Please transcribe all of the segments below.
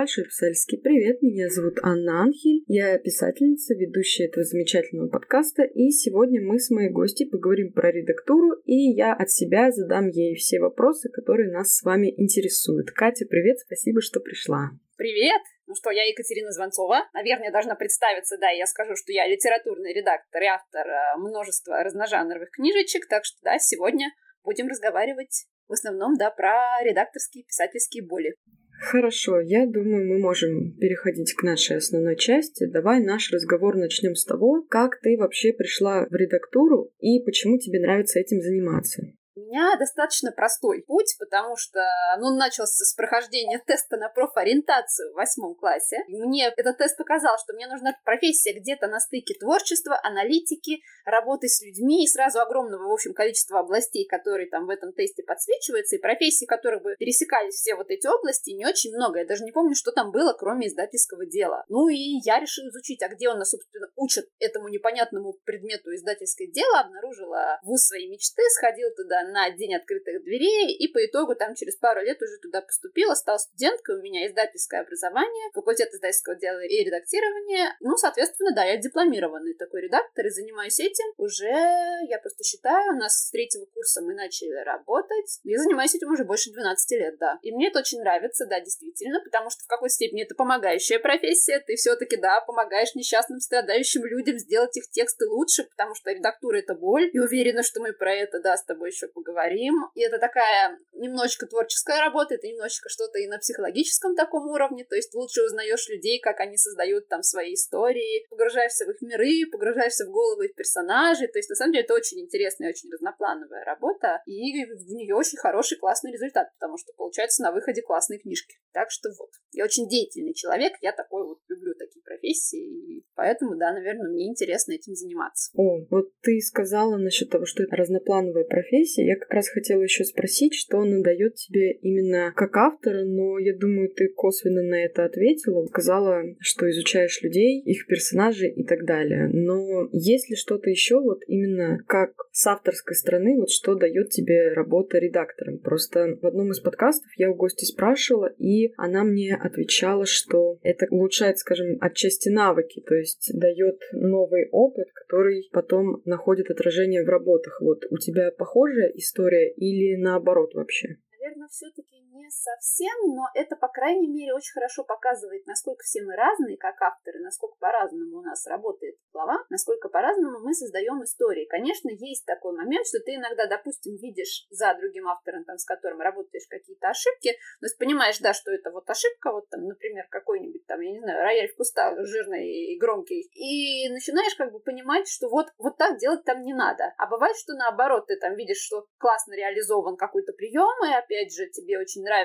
Большой писательский привет, меня зовут Анна Анхель, я писательница, ведущая этого замечательного подкаста, и сегодня мы с моей гостьей поговорим про редактуру, и я от себя задам ей все вопросы, которые нас с вами интересуют. Катя, привет, спасибо, что пришла. Привет! Ну что, я Екатерина Звонцова. Наверное, должна представиться, да, я скажу, что я литературный редактор и автор э, множества разножанровых книжечек, так что, да, сегодня будем разговаривать в основном, да, про редакторские писательские боли. Хорошо, я думаю, мы можем переходить к нашей основной части. Давай наш разговор начнем с того, как ты вообще пришла в редактуру и почему тебе нравится этим заниматься. Меня достаточно простой путь, потому что ну, начался с прохождения теста на профориентацию в восьмом классе. Мне этот тест показал, что мне нужна профессия где-то на стыке творчества, аналитики, работы с людьми и сразу огромного, в общем, количества областей, которые там в этом тесте подсвечиваются, и профессий, которые бы пересекались все вот эти области, не очень много. Я даже не помню, что там было, кроме издательского дела. Ну и я решила изучить, а где он собственно, учат этому непонятному предмету издательское дело, обнаружила вуз своей мечты, сходила туда на День открытых дверей, и по итогу там через пару лет уже туда поступила, стала студенткой, у меня издательское образование, факультет издательского дела и редактирования. Ну, соответственно, да, я дипломированный такой редактор и занимаюсь этим уже, я просто считаю, у нас с третьего курса мы начали работать. Я занимаюсь этим уже больше 12 лет, да. И мне это очень нравится, да, действительно, потому что в какой степени это помогающая профессия, ты все-таки, да, помогаешь несчастным, страдающим людям сделать их тексты лучше, потому что редактура — это боль, и уверена, что мы про это, да, с тобой еще. И это такая немножечко творческая работа, это немножечко что-то и на психологическом таком уровне, то есть лучше узнаешь людей, как они создают там свои истории, погружаешься в их миры, погружаешься в головы их персонажей, то есть на самом деле это очень интересная, очень разноплановая работа, и в нее очень хороший, классный результат, потому что получается на выходе классные книжки. Так что вот, я очень деятельный человек, я такой вот люблю такие профессии, и поэтому, да, наверное, мне интересно этим заниматься. О, вот ты сказала насчет того, что это разноплановая профессия, я как раз хотела еще спросить, что она дает тебе именно как автора, но я думаю, ты косвенно на это ответила, сказала, что изучаешь людей, их персонажей и так далее. Но есть ли что-то еще вот именно как с авторской стороны, вот что дает тебе работа редактором? Просто в одном из подкастов я у гости спрашивала, и она мне отвечала, что это улучшает, скажем, отчасти навыки, то есть дает новый опыт, который потом находит отражение в работах. Вот у тебя похожая история или наоборот вообще? Наверное, все-таки совсем, но это, по крайней мере, очень хорошо показывает, насколько все мы разные, как авторы, насколько по-разному у нас работает глава, насколько по-разному мы создаем истории. Конечно, есть такой момент, что ты иногда, допустим, видишь за другим автором, там, с которым работаешь, какие-то ошибки, но есть понимаешь, да, что это вот ошибка, вот там, например, какой-нибудь там, я не знаю, рояль в кустах жирный и громкий, и начинаешь как бы понимать, что вот, вот так делать там не надо. А бывает, что наоборот, ты там видишь, что классно реализован какой-то прием, и опять же тебе очень нравится,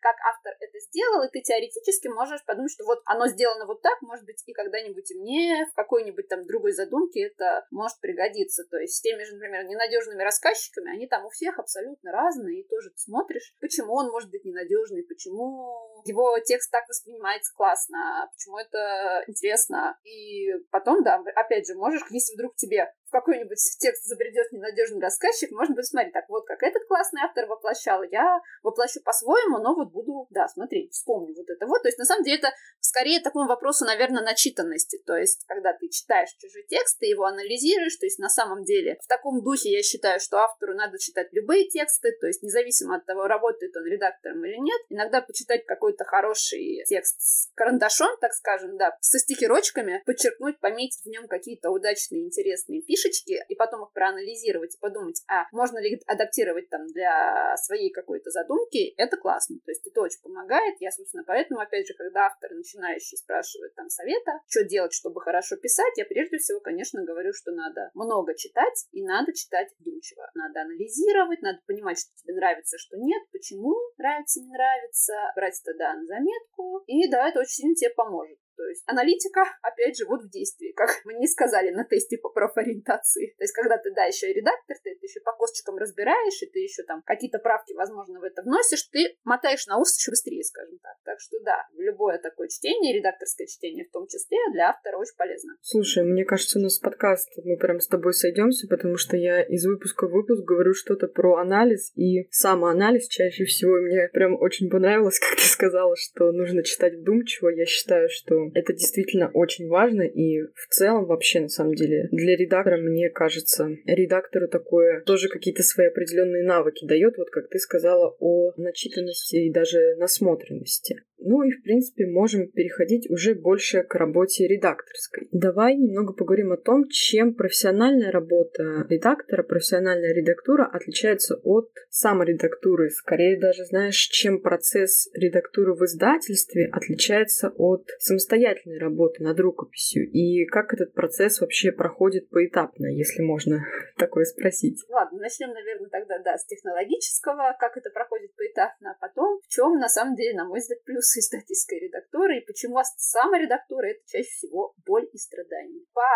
как автор это сделал, и ты теоретически можешь подумать, что вот оно сделано вот так, может быть, и когда-нибудь и мне в какой-нибудь там другой задумке это может пригодиться. То есть с теми же, например, ненадежными рассказчиками, они там у всех абсолютно разные, и тоже ты смотришь, почему он может быть ненадежный, почему его текст так воспринимается классно, почему это интересно. И потом, да, опять же, можешь, если вдруг тебе в какой-нибудь текст забредет ненадежный рассказчик, можно будет смотреть, так вот, как этот классный автор воплощал, я воплощу по-своему, но вот буду, да, смотреть, вспомню вот это вот. То есть, на самом деле, это скорее такому вопросу, наверное, начитанности. То есть, когда ты читаешь чужой текст, ты его анализируешь, то есть, на самом деле, в таком духе я считаю, что автору надо читать любые тексты, то есть, независимо от того, работает он редактором или нет, иногда почитать какой-то хороший текст с карандашом, так скажем, да, со стикерочками, подчеркнуть, пометить в нем какие-то удачные, интересные фишки, фишечки, и потом их проанализировать и подумать, а можно ли адаптировать там для своей какой-то задумки, это классно. То есть это очень помогает. Я, собственно, поэтому, опять же, когда автор начинающий спрашивает там совета, что делать, чтобы хорошо писать, я прежде всего, конечно, говорю, что надо много читать, и надо читать вдумчиво. Надо анализировать, надо понимать, что тебе нравится, что нет, почему нравится, не нравится, брать это, да, на заметку, и да, это очень сильно тебе поможет. То есть аналитика, опять же, вот в действии, как мне сказали на тесте по профориентации. То есть когда ты, да, еще и редактор, ты это еще по косточкам разбираешь, и ты еще там какие-то правки, возможно, в это вносишь, ты мотаешь на ус еще быстрее, скажем так. Так что да, любое такое чтение, редакторское чтение в том числе, для автора очень полезно. Слушай, мне кажется, у нас подкаст, мы прям с тобой сойдемся, потому что я из выпуска в выпуск говорю что-то про анализ и самоанализ чаще всего. Мне прям очень понравилось, как ты сказала, что нужно читать вдумчиво. Я считаю, что это действительно очень важно, и в целом вообще, на самом деле, для редактора, мне кажется, редактору такое тоже какие-то свои определенные навыки дает, вот как ты сказала о начитанности и даже насмотренности. Ну и, в принципе, можем переходить уже больше к работе редакторской. Давай немного поговорим о том, чем профессиональная работа редактора, профессиональная редактура отличается от саморедактуры. Скорее даже, знаешь, чем процесс редактуры в издательстве отличается от самостоятельной работы над рукописью. И как этот процесс вообще проходит поэтапно, если можно такое спросить. Ладно, начнем, наверное, тогда, да, с технологического, как это проходит поэтапно, а потом в чем, на самом деле, на мой взгляд, плюс с издательской редактурой, и почему саморедактура — это чаще всего боль и страдания. По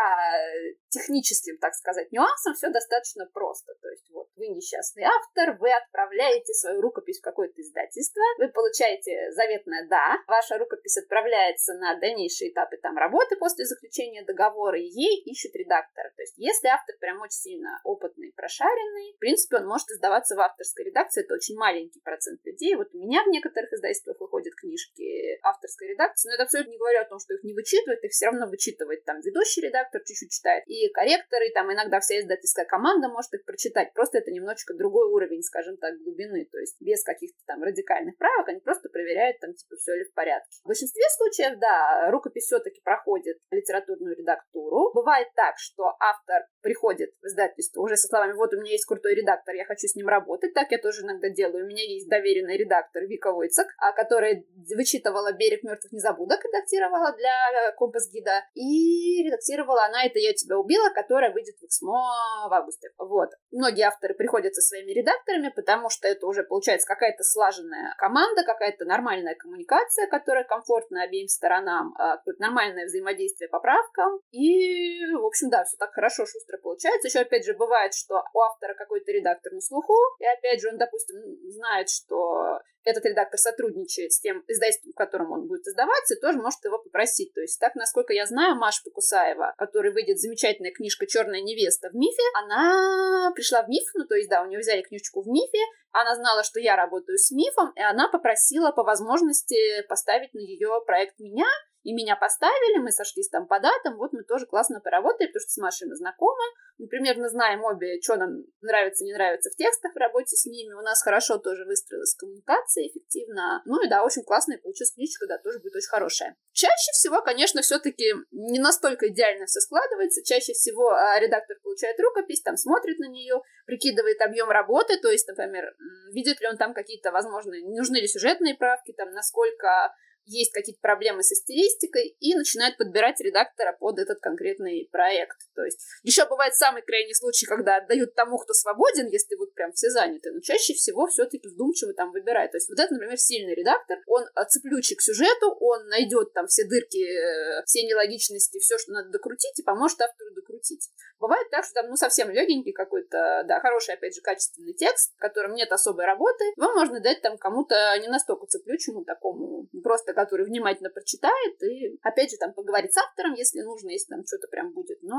техническим, так сказать, нюансам все достаточно просто. То есть вот вы несчастный автор, вы отправляете свою рукопись в какое-то издательство, вы получаете заветное «да», ваша рукопись отправляется на дальнейшие этапы там работы после заключения договора, и ей ищут редактора. То есть если автор прям очень сильно опытный, прошаренный, в принципе, он может издаваться в авторской редакции, это очень маленький процент людей. Вот у меня в некоторых издательствах выходят книжки, книжки авторской редакции, но это абсолютно не говоря о том, что их не вычитывает, их все равно вычитывает там ведущий редактор, чуть-чуть читает, и корректор, и там иногда вся издательская команда может их прочитать, просто это немножечко другой уровень, скажем так, глубины, то есть без каких-то там радикальных правок, они просто проверяют там, типа, все ли в порядке. В большинстве случаев, да, рукопись все-таки проходит литературную редактуру. Бывает так, что автор приходит в издательство уже со словами, вот у меня есть крутой редактор, я хочу с ним работать, так я тоже иногда делаю. У меня есть доверенный редактор Вика Войцек, который вычитывала «Берег мертвых незабудок», редактировала для компас-гида, и редактировала она «Это я тебя убила», которая выйдет в Эксмо в августе. Вот. Многие авторы приходят со своими редакторами, потому что это уже получается какая-то слаженная команда, какая-то нормальная коммуникация, которая комфортна обеим сторонам, а, какое-то нормальное взаимодействие по правкам. И, в общем, да, все так хорошо, шустро получается. Еще, опять же, бывает, что у автора какой-то редактор на слуху, и, опять же, он, допустим, знает, что этот редактор сотрудничает с тем издательством, в котором он будет издаваться, и тоже может его попросить. То есть, так, насколько я знаю, Маша Покусаева, которой выйдет замечательная книжка «Черная невеста» в МИФе, она пришла в МИФ, ну, то есть, да, у нее взяли книжечку в МИФе, она знала, что я работаю с МИФом, и она попросила по возможности поставить на ее проект меня, и меня поставили, мы сошлись там по датам, вот мы тоже классно поработали, потому что с Машей мы знакомы, мы примерно знаем обе, что нам нравится, не нравится в текстах в работе с ними, у нас хорошо тоже выстроилась коммуникация эффективно, ну и да, очень классная получилась книжка, да, тоже будет очень хорошая. Чаще всего, конечно, все-таки не настолько идеально все складывается, чаще всего а, редактор получает рукопись, там смотрит на нее, прикидывает объем работы, то есть, например, видит ли он там какие-то, возможно, нужны ли сюжетные правки, там, насколько есть какие-то проблемы со стилистикой и начинают подбирать редактора под этот конкретный проект. То есть еще бывает самый крайний случай, когда отдают тому, кто свободен, если вот прям все заняты, но чаще всего все-таки вдумчиво там выбирают. То есть вот это, например, сильный редактор, он цеплючий к сюжету, он найдет там все дырки, э, все нелогичности, все, что надо докрутить, и поможет автору докрутить. Бывает так, что там, ну, совсем легенький какой-то, да, хороший, опять же, качественный текст, в котором нет особой работы, его можно дать там кому-то не настолько цеплючему, такому просто который внимательно прочитает и, опять же, там поговорит с автором, если нужно, если там что-то прям будет. Но,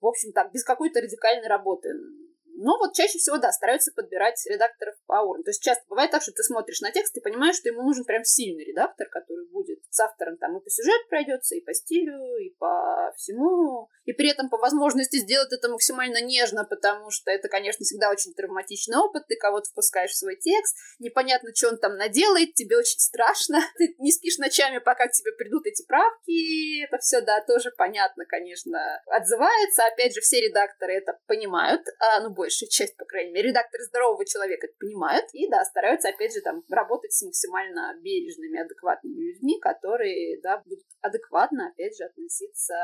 в общем, так, без какой-то радикальной работы. Но вот чаще всего, да, стараются подбирать редакторов по уровню. То есть часто бывает так, что ты смотришь на текст и понимаешь, что ему нужен прям сильный редактор, который будет с автором там и по сюжету пройдется, и по стилю, и по всему. И при этом по возможности сделать это максимально нежно, потому что это, конечно, всегда очень травматичный опыт. Ты кого-то впускаешь в свой текст, непонятно, что он там наделает, тебе очень страшно. Ты не спишь ночами, пока к тебе придут эти правки. Это все, да, тоже понятно, конечно, отзывается. Опять же, все редакторы это понимают, а, ну, большая часть, по крайней мере, редакторы здорового человека это понимают. И, да, стараются, опять же, там, работать с максимально бережными, адекватными людьми, которые которые, да, будут адекватно, опять же, относиться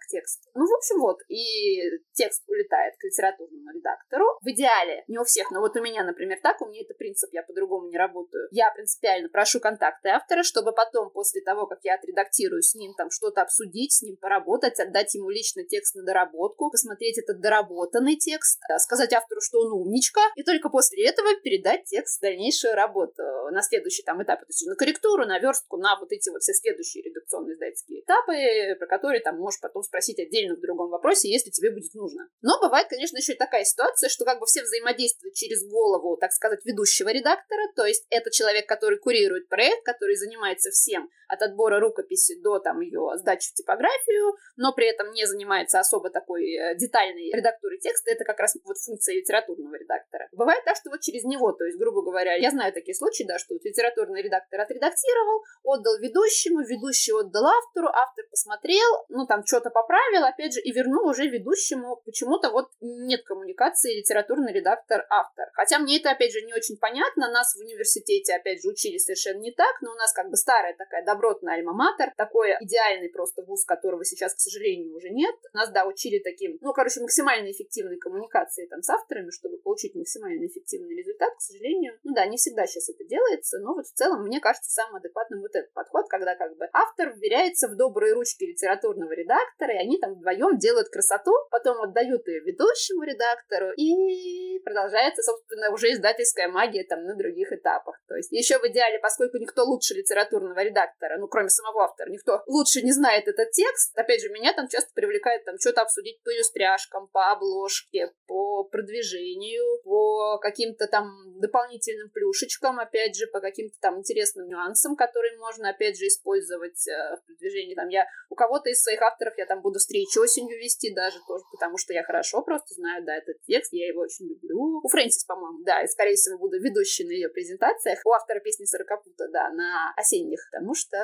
к тексту. Ну, в общем, вот, и текст улетает к литературному редактору. В идеале, не у всех, но вот у меня, например, так, у меня это принцип, я по-другому не работаю. Я принципиально прошу контакты автора, чтобы потом, после того, как я отредактирую с ним там что-то обсудить, с ним поработать, отдать ему лично текст на доработку, посмотреть этот доработанный текст, сказать автору, что он умничка, и только после этого передать текст в дальнейшую работу на следующий там этап, то есть на корректуру, на верстку, на вот эти вот все следующие редакционные издательские этапы, про которые там можешь потом спросить отдельно в другом вопросе, если тебе будет нужно. Но бывает, конечно, еще и такая ситуация, что как бы все взаимодействуют через голову, так сказать, ведущего редактора, то есть это человек, который курирует проект, который занимается всем от отбора рукописи до там ее сдачи в типографию, но при этом не занимается особо такой э, детальной редактурой текста, это как раз вот функция литературного редактора. Бывает так, что вот через него, то есть, грубо говоря, я знаю такие случаи, да, что литературный редактор отредактировал, отдал ведущему, ведущий отдал автору, автор посмотрел, ну там что-то поправил, опять же, и вернул уже ведущему. Почему-то вот нет коммуникации литературный редактор-автор. Хотя мне это, опять же, не очень понятно. Нас в университете, опять же, учили совершенно не так, но у нас как бы старая такая добротная альма-матер, такой идеальный просто вуз, которого сейчас, к сожалению, уже нет. Нас, да, учили таким, ну, короче, максимально эффективной коммуникации там с авторами, чтобы получить максимально эффективный результат, к сожалению. Ну да, не всегда сейчас это делается, но вот в целом мне кажется самым адекватным вот этот подход, когда как бы автор вверяется в добрые ручки литературного редактора, и они там вдвоем делают красоту, потом отдают ее ведущему редактору, и продолжается, собственно, уже издательская магия там на других этапах. То есть еще в идеале, поскольку никто лучше литературного редактора, ну, кроме самого автора, никто лучше не знает этот текст, опять же, меня там часто привлекает там что-то обсудить по иллюстряшкам, по обложке, по продвижению, по каким-то там дополнительным плюшечкам, опять же, по каким-то там интересным нюансам, которые можно, опять же, использовать э, в продвижении. Там я у кого-то из своих авторов я там буду встречи осенью вести даже тоже, потому что я хорошо просто знаю, да, этот текст, я его очень люблю. У Фрэнсис, по-моему, да, и, скорее всего, буду ведущей на ее презентациях. У автора песни Сорокопута, да, на осенних, потому что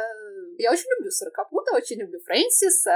я очень люблю Сорокопута, очень люблю Фрэнсис,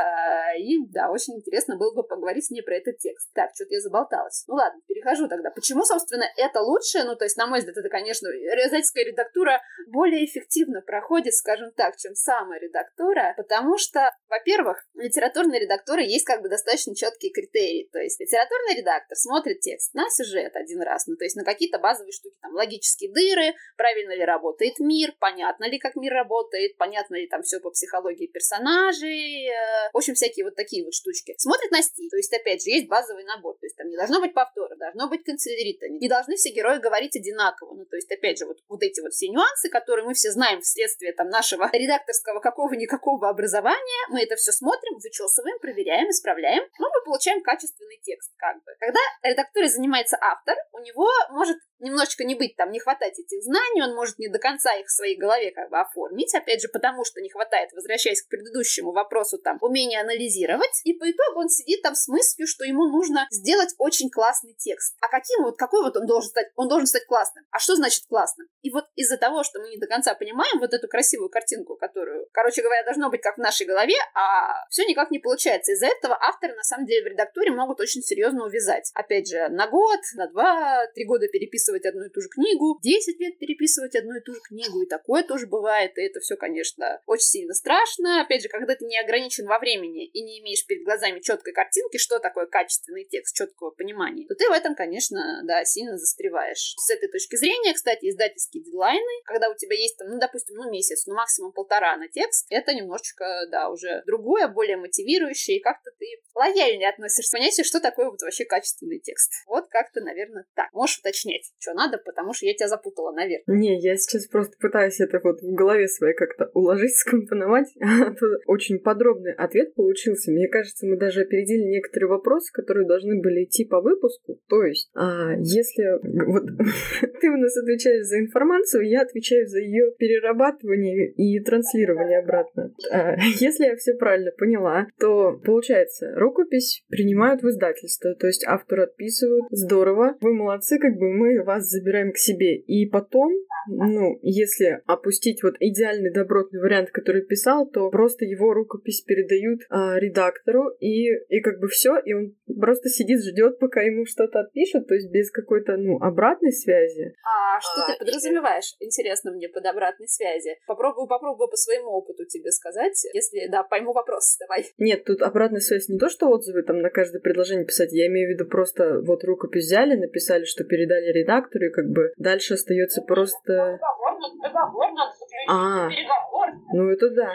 и, да, очень интересно было бы поговорить с ней про этот текст. Так, что-то я заболталась. Ну ладно, перехожу тогда. Почему, собственно, это лучше? Ну, то есть, на мой взгляд, это, конечно, издательская редактура более эффективно проходит, скажем так, чем самая редактура, потому что, во-первых, у литературной редактуры есть как бы достаточно четкие критерии. То есть, литературный редактор смотрит текст на сюжет один раз, ну, то есть, на какие-то базовые штуки, там, логические дыры, правильно ли работает мир, понятно ли, как мир работает, понятно ли там все по психологии персонажей, э, в общем, всякие вот такие вот штучки. Смотрит на стиль, то есть, опять же, есть базовый набор, то есть, там не должно быть повтора, должно быть канцелярита, не должны все герои говорить одинаково, ну, то есть, опять же, вот, вот эти вот все нюансы, которые мы все знаем вследствие там нашего редакторского какого-никакого образования, мы это все смотрим, вычесываем, проверяем, исправляем, но мы получаем качественный текст, как бы. Когда редакторой занимается автор, у него может немножечко не быть там, не хватать этих знаний, он может не до конца их в своей голове как бы оформить, опять же, потому что не хватает, возвращаясь к предыдущему вопросу, там, умения анализировать, и по итогу он сидит там с мыслью, что ему нужно сделать очень классный текст. А каким вот, какой вот он должен стать? Он должен стать классным. А что значит классным? И вот из-за того, что мы не до конца понимаем вот эту красивую картинку, которую, короче говоря, должно быть как в нашей голове, а все никак не получается. Из-за этого авторы, на самом деле, в редактуре могут очень серьезно увязать. Опять же, на год, на два, три года переписывать одну и ту же книгу, 10 лет переписывать одну и ту же книгу, и такое тоже бывает, и это все, конечно, очень сильно страшно. Опять же, когда ты не ограничен во времени и не имеешь перед глазами четкой картинки, что такое качественный текст, четкого понимания, то ты в этом, конечно, да, сильно застреваешь. С этой точки зрения, кстати, издательские дедлайны, когда у тебя есть там, ну, допустим, ну, месяц, ну, максимум полтора на текст, это немножечко, да, уже другое, более мотивирующее, и как-то ты лояльнее относишься к понятию, что такое вот вообще качественный текст. Вот как-то, наверное, так. Можешь уточнять, что надо, потому что я тебя запутала, наверное. Не, я сейчас просто пытаюсь это вот в голове своей как-то уложить, скомпоновать. Очень подробный ответ получился. Мне кажется, мы даже опередили некоторые вопросы, которые должны были идти по выпуску. То есть, а, если вот ты у нас отвечаешь за информацию, я отвечаю за ее перерабатывание и транслирование обратно. А, если я все правильно поняла, то получается, рукопись рукопись принимают в издательство, то есть автор отписывают. Здорово, вы молодцы, как бы мы вас забираем к себе. И потом ну, если опустить вот идеальный добротный вариант, который писал, то просто его рукопись передают а, редактору, и, и как бы все, и он просто сидит, ждет, пока ему что-то отпишут, то есть без какой-то, ну, обратной связи. А что а, ты подразумеваешь? Интересно мне под обратной связи. Попробую, попробую по своему опыту тебе сказать, если, да, пойму вопрос, давай. Нет, тут обратная связь не то, что отзывы там на каждое предложение писать, я имею в виду просто вот рукопись взяли, написали, что передали редактору, и как бы дальше остается просто договор, договор надо заключить, а, переговор. Ну это да.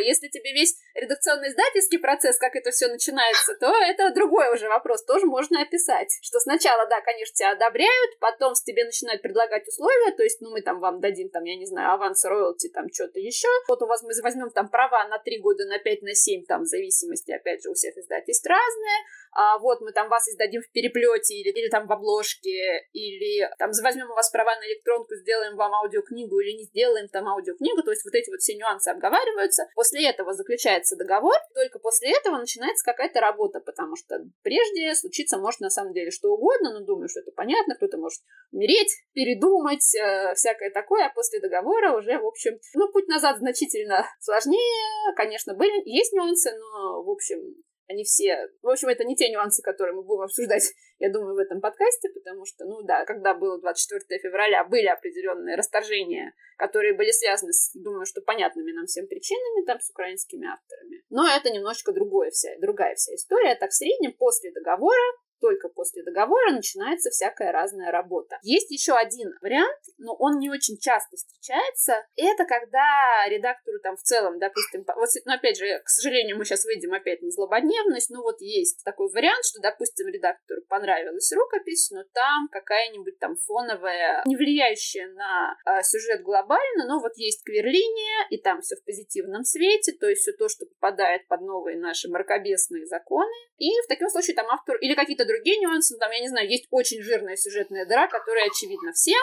Если тебе весь редакционно-издательский процесс, как это все начинается, то это другой уже вопрос, тоже можно описать. Что сначала, да, конечно, тебя одобряют, потом тебе начинают предлагать условия, то есть, ну, мы там вам дадим, там, я не знаю, аванс, роялти, там, что-то еще. Вот у вас мы возьмем там права на 3 года, на 5, на 7, там, в зависимости, опять же, у всех издательств разные. А вот мы там вас издадим в переплете или, или там в обложке, или там возьмем у вас права на электронку, сделаем вам аудиокнигу или не сделаем там аудиокнигу, то есть вот эти вот все нюансы обговариваются. После этого заключается договор, только после этого начинается какая-то работа, потому что прежде случиться может на самом деле что угодно, но думаю, что это понятно, кто-то может умереть, передумать, э, всякое такое, а после договора уже, в общем, ну, путь назад значительно сложнее, конечно, были, есть нюансы, но, в общем, они все... В общем, это не те нюансы, которые мы будем обсуждать, я думаю, в этом подкасте, потому что, ну да, когда было 24 февраля, были определенные расторжения, которые были связаны с, думаю, что понятными нам всем причинами, там, с украинскими авторами. Но это немножечко другое вся, другая вся история. Так, в среднем, после договора только после договора начинается всякая разная работа. Есть еще один вариант, но он не очень часто встречается. Это когда редактору там в целом, допустим, вот, ну, опять же, к сожалению, мы сейчас выйдем опять на злободневность, но вот есть такой вариант, что, допустим, редактору понравилась рукопись, но там какая-нибудь там фоновая, не влияющая на э, сюжет глобально, но вот есть кверлиния, и там все в позитивном свете, то есть все то, что попадает под новые наши мракобесные законы. И в таком случае там автор или какие-то другие нюансы, ну, там, я не знаю, есть очень жирная сюжетная дыра, которая очевидна всем,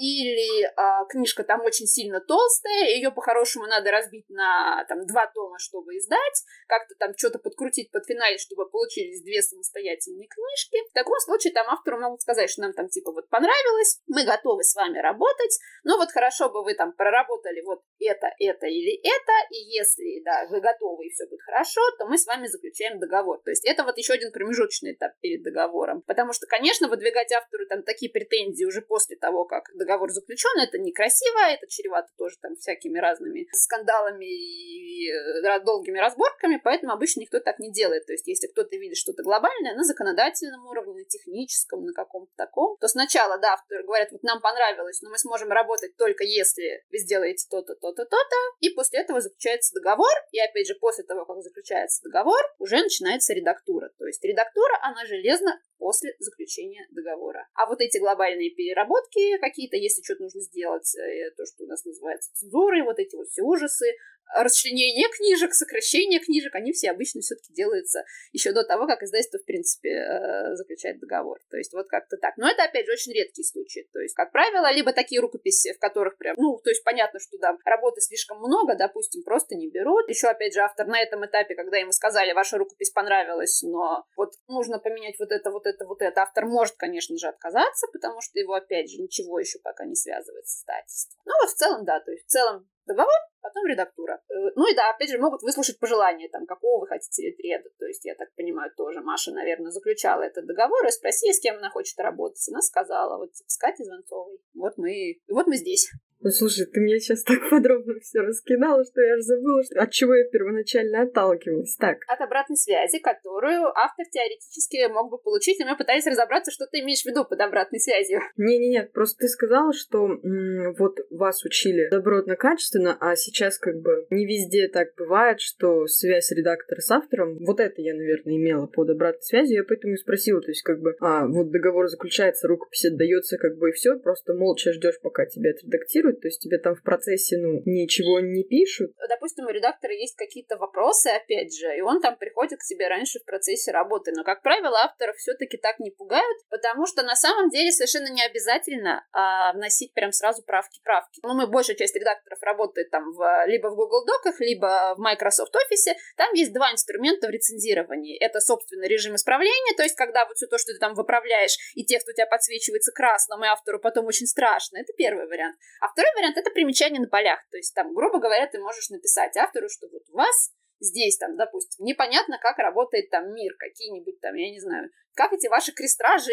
или а, книжка там очень сильно толстая, ее по-хорошему надо разбить на там два тома, чтобы издать, как-то там что-то подкрутить под финале, чтобы получились две самостоятельные книжки. В таком случае там автору могут сказать, что нам там типа вот понравилось, мы готовы с вами работать, но вот хорошо бы вы там проработали вот это, это или это, и если, да, вы готовы и все будет хорошо, то мы с вами заключаем договор. То есть это вот еще один промежуточный этап перед договором. Потому что, конечно, выдвигать автору там такие претензии уже после того, как договор заключен, это некрасиво, это чревато тоже там всякими разными скандалами и э, долгими разборками, поэтому обычно никто так не делает. То есть если кто-то видит что-то глобальное на законодательном уровне, на техническом, на каком-то таком, то сначала, да, говорят, вот нам понравилось, но мы сможем работать только если вы сделаете то-то, то-то, то-то, и после этого заключается договор, и опять же после того, как заключается договор, уже начинается редактура. То есть редактура, она железно после заключения договора. А вот эти глобальные переработки какие-то, если что-то нужно сделать, э, то, что у нас называется цензурой, вот эти вот все ужасы, расчленение книжек, сокращение книжек, они все обычно все-таки делаются еще до того, как издательство, в принципе, э, заключает договор. То есть вот как-то так. Но это, опять же, очень редкие случаи. То есть, как правило, либо такие рукописи, в которых прям, ну, то есть понятно, что да, работы слишком много, допустим, просто не берут. Еще, опять же, автор на этом этапе, когда ему сказали, ваша рукопись понравилась, но вот нужно поменять вот это, вот это, вот это, автор может, конечно же, отказаться, потому что его, опять же, ничего еще пока не связывает с издательством. Ну, вот в целом, да, то есть в целом договор, потом редактура. Э, ну и да, опять же, могут выслушать пожелания, там, какого вы хотите ретреда. То есть, я так понимаю, тоже Маша, наверное, заключала этот договор и спросили, с кем она хочет работать. Она сказала, вот с Катей Звонцовой. Вот мы, вот мы здесь. Ну, слушай, ты мне сейчас так подробно все раскидала, что я же забыла, что... от чего я первоначально отталкивалась. Так. От обратной связи, которую автор теоретически мог бы получить, и мы пытались разобраться, что ты имеешь в виду под обратной связью. Не-не-не, просто ты сказала, что м- вот вас учили добротно-качественно, а сейчас как бы не везде так бывает, что связь редактора с автором, вот это я, наверное, имела под обратной связью, я поэтому и спросила, то есть как бы, а, вот договор заключается, рукопись отдается, как бы и все, просто молча ждешь, пока тебя отредактируют, корректируют, то есть тебе там в процессе, ну, ничего не пишут? Допустим, у редактора есть какие-то вопросы, опять же, и он там приходит к тебе раньше в процессе работы. Но, как правило, авторов все-таки так не пугают, потому что на самом деле совершенно не обязательно а, вносить прям сразу правки-правки. Ну, мы, большая часть редакторов работает там в, либо в Google Доках, либо в Microsoft Office. Там есть два инструмента в рецензировании. Это, собственно, режим исправления, то есть когда вот все то, что ты там выправляешь, и текст у тебя подсвечивается красным, и автору потом очень страшно. Это первый вариант. А второй вариант — это примечание на полях. То есть там, грубо говоря, ты можешь написать автору, что вот у вас здесь там, допустим, непонятно, как работает там мир, какие-нибудь там, я не знаю, как эти ваши крестражи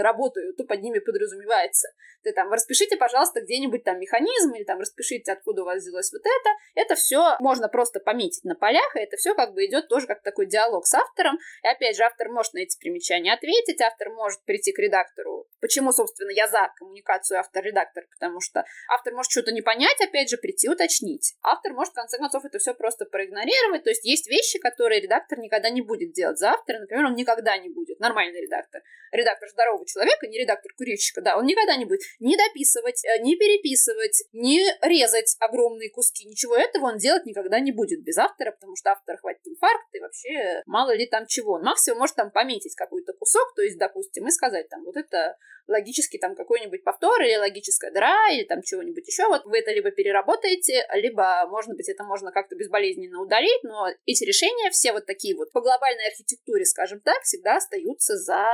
работают, то под ними подразумевается. Ты там распишите, пожалуйста, где-нибудь там механизм, или там распишите, откуда у вас взялось вот это. Это все можно просто пометить на полях, и это все как бы идет тоже как такой диалог с автором. И опять же, автор может на эти примечания ответить, автор может прийти к редактору. Почему, собственно, я за коммуникацию автор-редактор? Потому что автор может что-то не понять, опять же, прийти уточнить. Автор может, в конце концов, это все просто проигнорировать. То есть есть вещи, которые редактор никогда не будет делать за автора. Например, он никогда не будет. Нормальный редактор. Редактор здорового человека, не редактор курильщика, да, он никогда не будет не дописывать, э, не переписывать, не резать огромные куски. Ничего этого он делать никогда не будет без автора, потому что автор хватит инфаркт и вообще мало ли там чего. Он максимум может там пометить какой-то кусок, то есть, допустим, и сказать там, вот это логический там какой-нибудь повтор или логическая дыра или там чего-нибудь еще. Вот вы это либо переработаете, либо, может быть, это можно как-то безболезненно удалить, но эти решения все вот такие вот по глобальной архитектуре, скажем так, всегда остаются за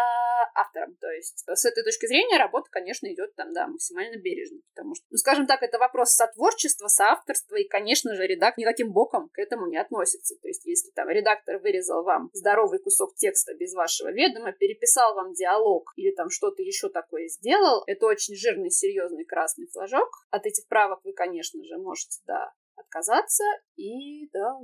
автором. То есть с этой точки зрения работа, конечно, идет там, да, максимально бережно, потому что, ну, скажем так, это вопрос сотворчества, соавторства, и, конечно же, редактор никаким боком к этому не относится. То есть если там редактор вырезал вам здоровый кусок текста без вашего ведома, переписал вам диалог или там что-то еще такое сделал, это очень жирный, серьезный красный флажок. От этих правок вы, конечно же, можете, да, отказаться, и да,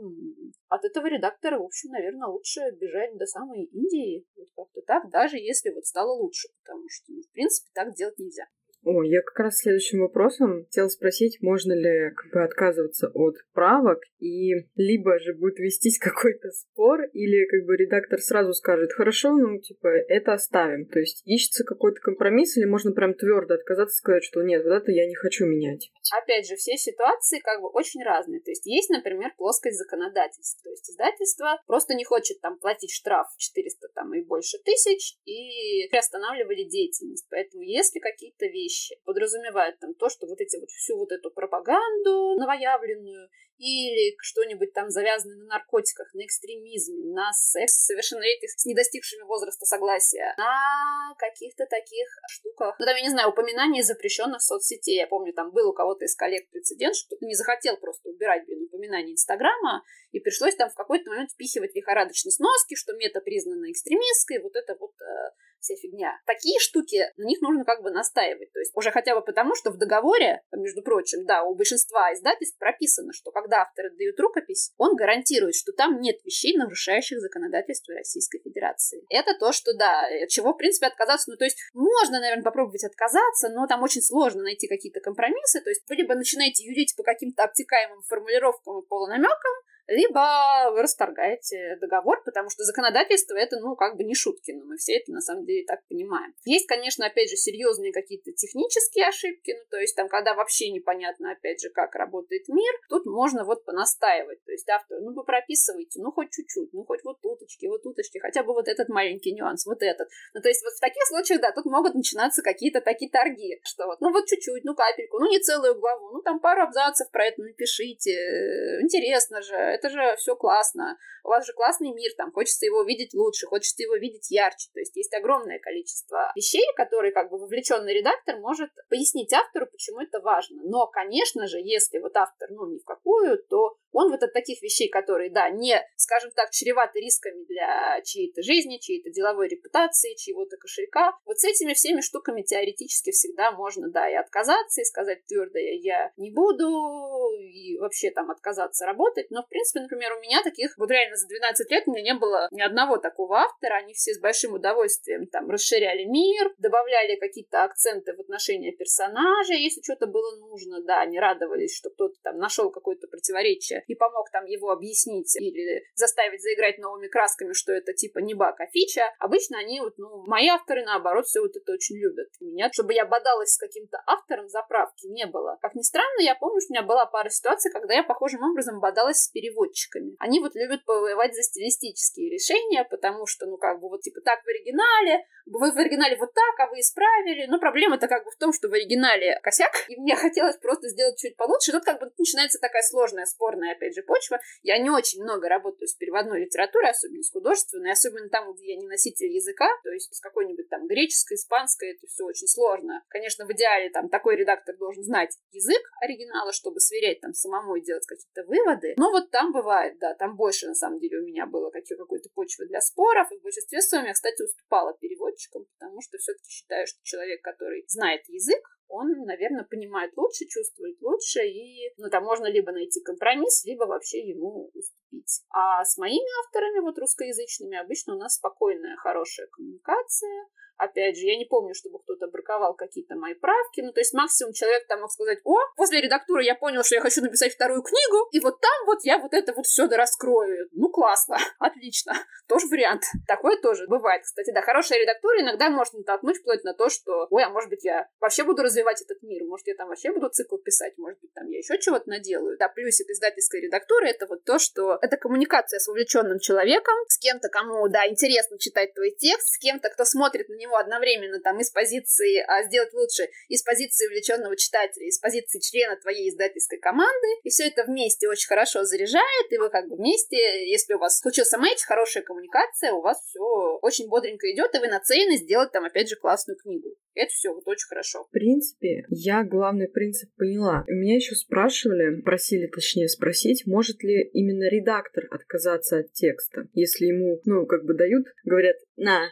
от этого редактора, в общем, наверное, лучше бежать до самой Индии, вот как-то так, даже если вот стало лучше, потому что, ну, в принципе, так делать нельзя. О, я как раз следующим вопросом хотела спросить, можно ли как бы отказываться от правок, и либо же будет вестись какой-то спор, или как бы редактор сразу скажет, хорошо, ну, типа, это оставим. То есть ищется какой-то компромисс, или можно прям твердо отказаться сказать, что нет, вот это я не хочу менять. Опять же, все ситуации как бы очень разные. То есть есть, например, плоскость законодательства. То есть издательство просто не хочет там платить штраф 400 там и больше тысяч, и приостанавливали деятельность. Поэтому если какие-то вещи вещи подразумевают там то, что вот эти вот всю вот эту пропаганду новоявленную или что-нибудь там завязанное на наркотиках, на экстремизме, на секс совершеннолетних с недостигшими возраста согласия, на каких-то таких штуках. Ну, там, я не знаю, упоминание запрещенных соцсетей. Я помню, там был у кого-то из коллег прецедент, что кто-то не захотел просто убирать, блин, упоминание Инстаграма, и пришлось там в какой-то момент впихивать лихорадочные сноски, что мета признана экстремистской, вот это вот э, вся фигня. Такие штуки, на них нужно как бы настаивать. То есть уже хотя бы потому, что в договоре, между прочим, да, у большинства издательств прописано, что когда автор отдает рукопись, он гарантирует, что там нет вещей, нарушающих законодательство Российской Федерации. Это то, что, да, от чего, в принципе, отказаться. Ну, то есть можно, наверное, попробовать отказаться, но там очень сложно найти какие-то компромиссы. То есть вы либо начинаете юрить по каким-то обтекаемым формулировкам и полунамекам, либо вы расторгаете договор, потому что законодательство это, ну, как бы не шутки, но мы все это на самом деле так понимаем. Есть, конечно, опять же, серьезные какие-то технические ошибки, ну, то есть там, когда вообще непонятно, опять же, как работает мир, тут можно вот понастаивать, то есть автор, ну, вы прописываете, ну, хоть чуть-чуть, ну, хоть вот туточки, вот туточки, хотя бы вот этот маленький нюанс, вот этот. Ну, то есть вот в таких случаях, да, тут могут начинаться какие-то такие торги, что вот, ну, вот чуть-чуть, ну, капельку, ну, не целую главу, ну, там пару абзацев про это напишите, интересно же, это же все классно, у вас же классный мир, там хочется его видеть лучше, хочется его видеть ярче, то есть есть огромное количество вещей, которые как бы вовлеченный редактор может пояснить автору, почему это важно. Но, конечно же, если вот автор, ну, ни в какую, то он вот от таких вещей, которые, да, не, скажем так, чреваты рисками для чьей-то жизни, чьей-то деловой репутации, чьего-то кошелька, вот с этими всеми штуками теоретически всегда можно, да, и отказаться, и сказать твердо, я не буду, и вообще там отказаться работать, но, в принципе, принципе, например, у меня таких, вот реально за 12 лет у меня не было ни одного такого автора, они все с большим удовольствием там расширяли мир, добавляли какие-то акценты в отношения персонажей, если что-то было нужно, да, они радовались, что кто-то там нашел какое-то противоречие и помог там его объяснить или заставить заиграть новыми красками, что это типа не баг, а фича. Обычно они вот, ну, мои авторы, наоборот, все вот это очень любят. Меня, чтобы я бодалась с каким-то автором заправки, не было. Как ни странно, я помню, что у меня была пара ситуаций, когда я похожим образом бодалась с переводчиками. Они вот любят повоевать за стилистические решения, потому что, ну, как бы вот типа так в оригинале, вы в оригинале вот так, а вы исправили. Но проблема-то как бы в том, что в оригинале косяк, и мне хотелось просто сделать чуть получше. Тут как бы начинается такая сложная, спорная, опять же, почва. Я не очень много работаю с переводной литературой, особенно с художественной, особенно там, где я не носитель языка, то есть с какой-нибудь там греческой, испанской, это все очень сложно. Конечно, в идеале там такой редактор должен знать язык оригинала, чтобы сверять там самому и делать какие-то выводы. Но вот там бывает, да, там больше на самом деле у меня было какой-то почвы для споров, и в большинстве своем я, кстати, уступала переводчикам, потому что все-таки считаю, что человек, который знает язык, он, наверное, понимает лучше, чувствует лучше, и, ну, там можно либо найти компромисс, либо вообще ему уступить. А с моими авторами, вот русскоязычными, обычно у нас спокойная, хорошая коммуникация, Опять же, я не помню, чтобы кто-то браковал какие-то мои правки. Ну, то есть максимум человек там мог сказать, о, после редактуры я понял, что я хочу написать вторую книгу, и вот там вот я вот это вот все раскрою. Ну, классно, отлично. Тоже вариант. Такое тоже бывает. Кстати, да, хорошая редактура иногда может натолкнуть вплоть на то, что, ой, а может быть, я вообще буду развивать этот мир, может, я там вообще буду цикл писать, может быть, там я еще чего-то наделаю. Да, плюсик издательской редактуры — это вот то, что это коммуникация с увлеченным человеком, с кем-то, кому, да, интересно читать твой текст, с кем-то, кто смотрит на него одновременно там из позиции а, сделать лучше, из позиции увлеченного читателя, из позиции члена твоей издательской команды, и все это вместе очень хорошо заряжает, и вы как бы вместе, если у вас случился матч, хорошая коммуникация, у вас все очень бодренько идет, и вы нацелены сделать там опять же классную книгу. Это все вот очень хорошо. В принципе, я главный принцип поняла. Меня еще спрашивали, просили точнее спросить, может ли именно редактор отказаться от текста, если ему, ну, как бы дают, говорят, на,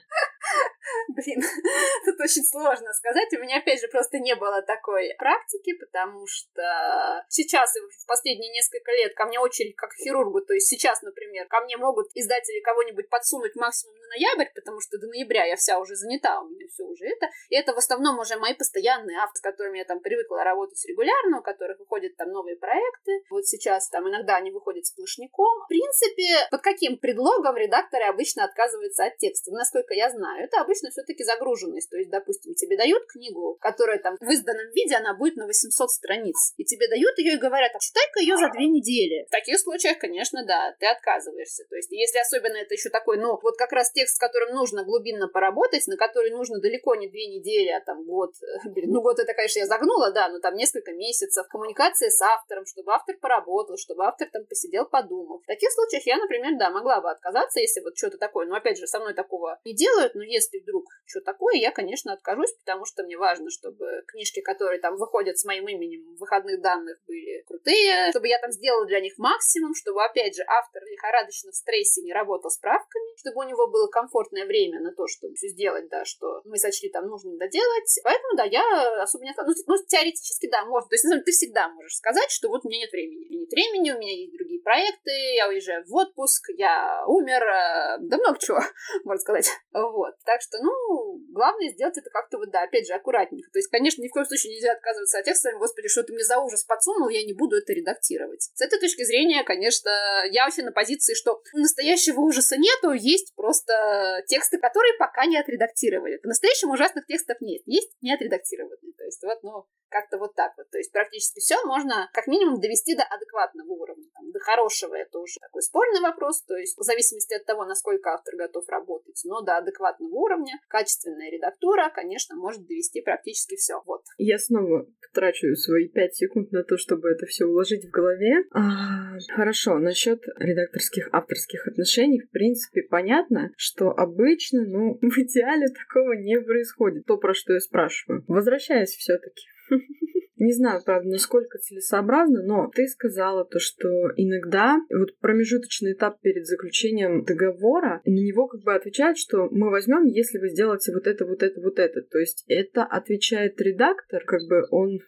Блин, тут очень сложно сказать. У меня, опять же, просто не было такой практики, потому что сейчас, в последние несколько лет, ко мне очередь как к хирургу. То есть сейчас, например, ко мне могут издатели кого-нибудь подсунуть максимум на ноябрь, потому что до ноября я вся уже занята, у меня все уже это. И это в основном уже мои постоянные авторы, с которыми я там привыкла работать регулярно, у которых выходят там новые проекты. Вот сейчас там иногда они выходят сплошняком. В принципе, под каким предлогом редакторы обычно отказываются от текста? Насколько я знаю, это обычно все-таки загруженность. То есть, допустим, тебе дают книгу, которая там в изданном виде, она будет на 800 страниц. И тебе дают ее и говорят, а читай-ка ее за две недели. В таких случаях, конечно, да, ты отказываешься. То есть, если особенно это еще такой, ну, вот как раз текст, с которым нужно глубинно поработать, на который нужно далеко не две недели, а там год. Блин, ну год это, конечно, я загнула, да, но там несколько месяцев. Коммуникация с автором, чтобы автор поработал, чтобы автор там посидел, подумал. В таких случаях я, например, да, могла бы отказаться, если вот что-то такое. Но опять же, со мной такого не делают, но если вдруг что такое, я, конечно, откажусь, потому что мне важно, чтобы книжки, которые там выходят с моим именем выходных данных, были крутые, чтобы я там сделала для них максимум, чтобы, опять же, автор лихорадочно в стрессе не работал с правками, чтобы у него было комфортное время на то, чтобы все сделать, да, что мы сочли там нужным доделать. Поэтому, да, я особо не ну, ну, теоретически, да, можно. То есть, на самом деле, ты всегда можешь сказать, что вот у меня нет времени. Меня нет времени, у меня есть другие проекты, я уезжаю в отпуск, я умер, э, да много чего, можно сказать. Вот. Так что, ну, главное сделать это как-то вот, да, опять же, аккуратненько. То есть, конечно, ни в коем случае нельзя отказываться от текста. Господи, что ты мне за ужас подсунул, я не буду это редактировать. С этой точки зрения, конечно, я вообще на позиции, что настоящего ужаса нету, есть просто тексты, которые пока не отредактировали. По-настоящему ужасных текстов нет, есть не отредактированные. То есть, вот, ну, как-то вот так вот. То есть практически все можно как минимум довести до адекватного уровня. Там, до хорошего это уже такой спорный вопрос, то есть в зависимости от того, насколько автор готов работать, но до адекватного уровня качественная редактура, конечно, может довести практически все. Вот. Я снова трачу свои пять секунд на то, чтобы это все уложить в голове. А, хорошо, насчет редакторских авторских отношений, в принципе, понятно, что обычно, ну, в идеале такого не происходит. То, про что я спрашиваю. Возвращаясь все-таки не знаю, правда, насколько целесообразно, но ты сказала то, что иногда вот промежуточный этап перед заключением договора, на него как бы отвечают, что мы возьмем, если вы сделаете вот это, вот это, вот это. То есть это отвечает редактор, как бы он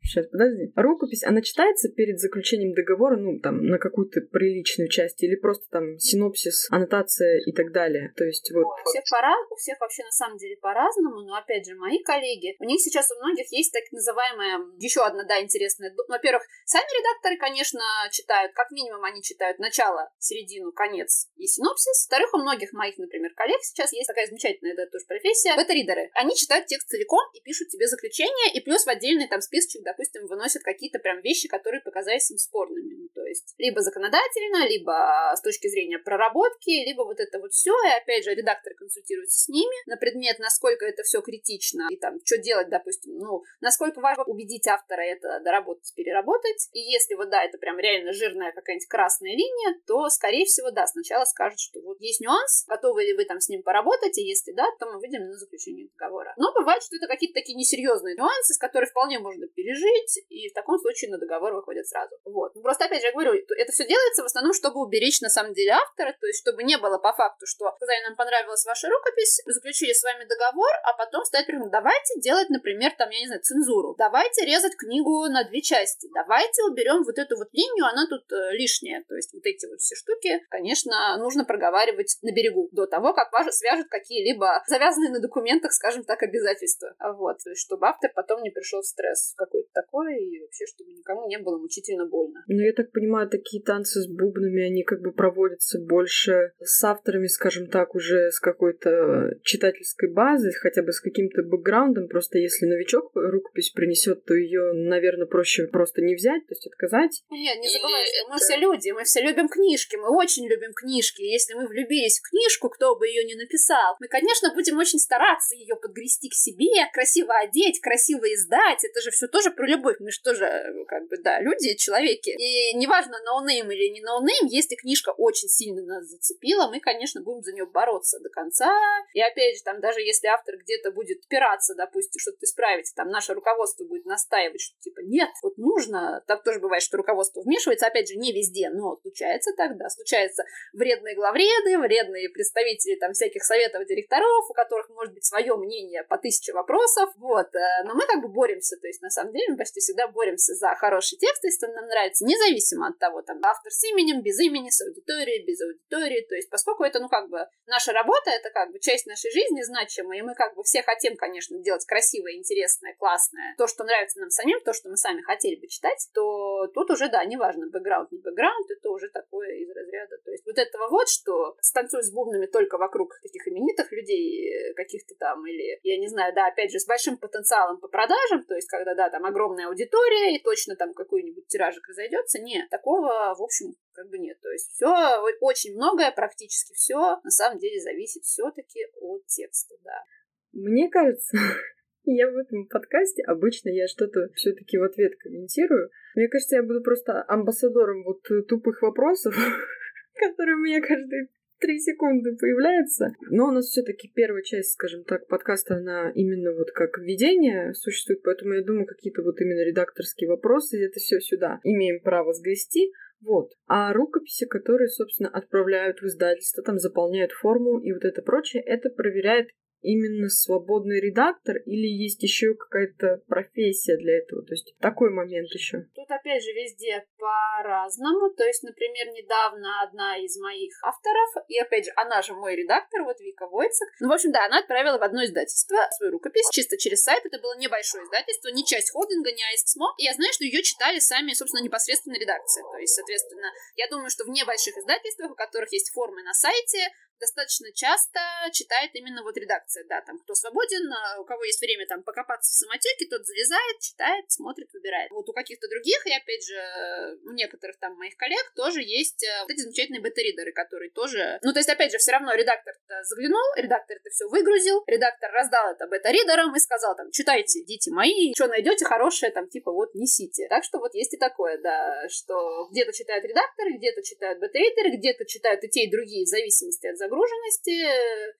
Сейчас, подожди. Рукопись, она читается перед заключением договора, ну, там, на какую-то приличную часть, или просто там синопсис, аннотация и так далее? То есть вот... У всех, пора... у всех вообще на самом деле по-разному, но, опять же, мои коллеги, у них сейчас у многих есть так называемая, еще одна, да, интересная... Во-первых, сами редакторы, конечно, читают, как минимум они читают начало, середину, конец и синопсис. Во-вторых, у многих моих, например, коллег сейчас есть такая замечательная, да, тоже профессия, бета-ридеры. Они читают текст целиком и пишут тебе заключение, и плюс в отдельный там списочек, допустим, выносят какие-то прям вещи, которые показались им спорными. Ну, то есть, либо законодательно, либо с точки зрения проработки, либо вот это вот все. И опять же, редакторы консультируются с ними на предмет, насколько это все критично, и там, что делать, допустим, ну, насколько важно убедить автора это доработать, переработать. И если вот, да, это прям реально жирная какая-нибудь красная линия, то, скорее всего, да, сначала скажут, что вот есть нюанс, готовы ли вы там с ним поработать, и если да, то мы выйдем на заключение договора. Но бывает, что это какие-то такие несерьезные нюансы, с которыми вполне можно пережить, и в таком случае на договор выходят сразу. Вот. Ну, просто, опять же, я говорю, это все делается в основном, чтобы уберечь, на самом деле, автора, то есть, чтобы не было по факту, что сказали, нам понравилась ваша рукопись, заключили с вами договор, а потом стать прям, давайте делать, например, там, я не знаю, цензуру, давайте резать книгу на две части, давайте уберем вот эту вот линию, она тут э, лишняя, то есть, вот эти вот все штуки, конечно, нужно проговаривать на берегу до того, как свяжут какие-либо завязанные на документах, скажем так, обязательства. Вот. То есть, чтобы автор потом не пришел в стресс какой-то такой, и вообще, чтобы никому не было мучительно больно. Ну, я так понимаю, такие танцы с бубнами, они как бы проводятся больше с авторами, скажем так, уже с какой-то читательской базой, хотя бы с каким-то бэкграундом. Просто если новичок рукопись принесет, то ее, наверное, проще просто не взять, то есть отказать. Нет, не забывай, что мы все люди, мы все любим книжки, мы очень любим книжки. Если мы влюбились в книжку, кто бы ее не написал, мы, конечно, будем очень стараться ее подгрести к себе, красиво одеть, красиво издать. Это же все тоже про любовь. Мы же тоже, как бы, да, люди, человеки. И неважно, no name или не no name, если книжка очень сильно нас зацепила, мы, конечно, будем за нее бороться до конца. И опять же, там, даже если автор где-то будет упираться, допустим, что-то исправить, там наше руководство будет настаивать, что типа нет, вот нужно, так тоже бывает, что руководство вмешивается, опять же, не везде, но случается тогда, случаются вредные главреды, вредные представители там всяких советов директоров, у которых может быть свое мнение по тысяче вопросов, вот, э, но мы как бы боремся, то есть на самом деле мы почти всегда боремся за хороший текст, если он нам нравится, независимо от того, там, автор с именем, без имени, с аудиторией, без аудитории, то есть поскольку это, ну, как бы, наша работа, это как бы часть нашей жизни значимая, и мы как бы все хотим, конечно, делать красивое, интересное, классное, то, что нравится нам самим, то, что мы сами хотели бы читать, то тут уже, да, неважно, бэкграунд, не бэкграунд, это уже такое из разряда, то есть вот этого вот, что станцуют с бубнами только вокруг таких именитых людей, э, каких-то там, или, я не знаю, да, опять же, с большим потенциалом по продажам, то есть когда, да, там огромная аудитория, и точно там какой-нибудь тиражик разойдется, нет, такого, в общем, как бы нет. То есть все, очень многое, практически все, на самом деле зависит все-таки от текста, да. Мне кажется, я в этом подкасте обычно я что-то все-таки в ответ комментирую. Мне кажется, я буду просто амбассадором вот тупых вопросов, которые меня каждый три секунды появляется. Но у нас все-таки первая часть, скажем так, подкаста, она именно вот как введение существует, поэтому я думаю, какие-то вот именно редакторские вопросы, это все сюда имеем право сгрести. Вот. А рукописи, которые, собственно, отправляют в издательство, там заполняют форму и вот это прочее, это проверяет именно свободный редактор или есть еще какая-то профессия для этого? То есть такой момент еще. Тут опять же везде по-разному. То есть, например, недавно одна из моих авторов, и опять же, она же мой редактор, вот Вика Войцек. Ну, в общем, да, она отправила в одно издательство свою рукопись чисто через сайт. Это было небольшое издательство, не часть холдинга, не АИСТСМО. И я знаю, что ее читали сами, собственно, непосредственно редакции. То есть, соответственно, я думаю, что в небольших издательствах, у которых есть формы на сайте, достаточно часто читает именно вот редакция, да, там, кто свободен, а у кого есть время там покопаться в самотеке, тот залезает, читает, смотрит, выбирает. Вот у каких-то других, и опять же, у некоторых там моих коллег тоже есть э, вот эти замечательные бета-ридеры, которые тоже, ну, то есть, опять же, все равно редактор заглянул, редактор это все выгрузил, редактор раздал это бета-ридерам и сказал там, читайте, дети мои, что найдете хорошее, там, типа, вот, несите. Так что вот есть и такое, да, что где-то читают редакторы, где-то читают бета-ридеры, где-то читают и те, и другие в зависимости от загруженности.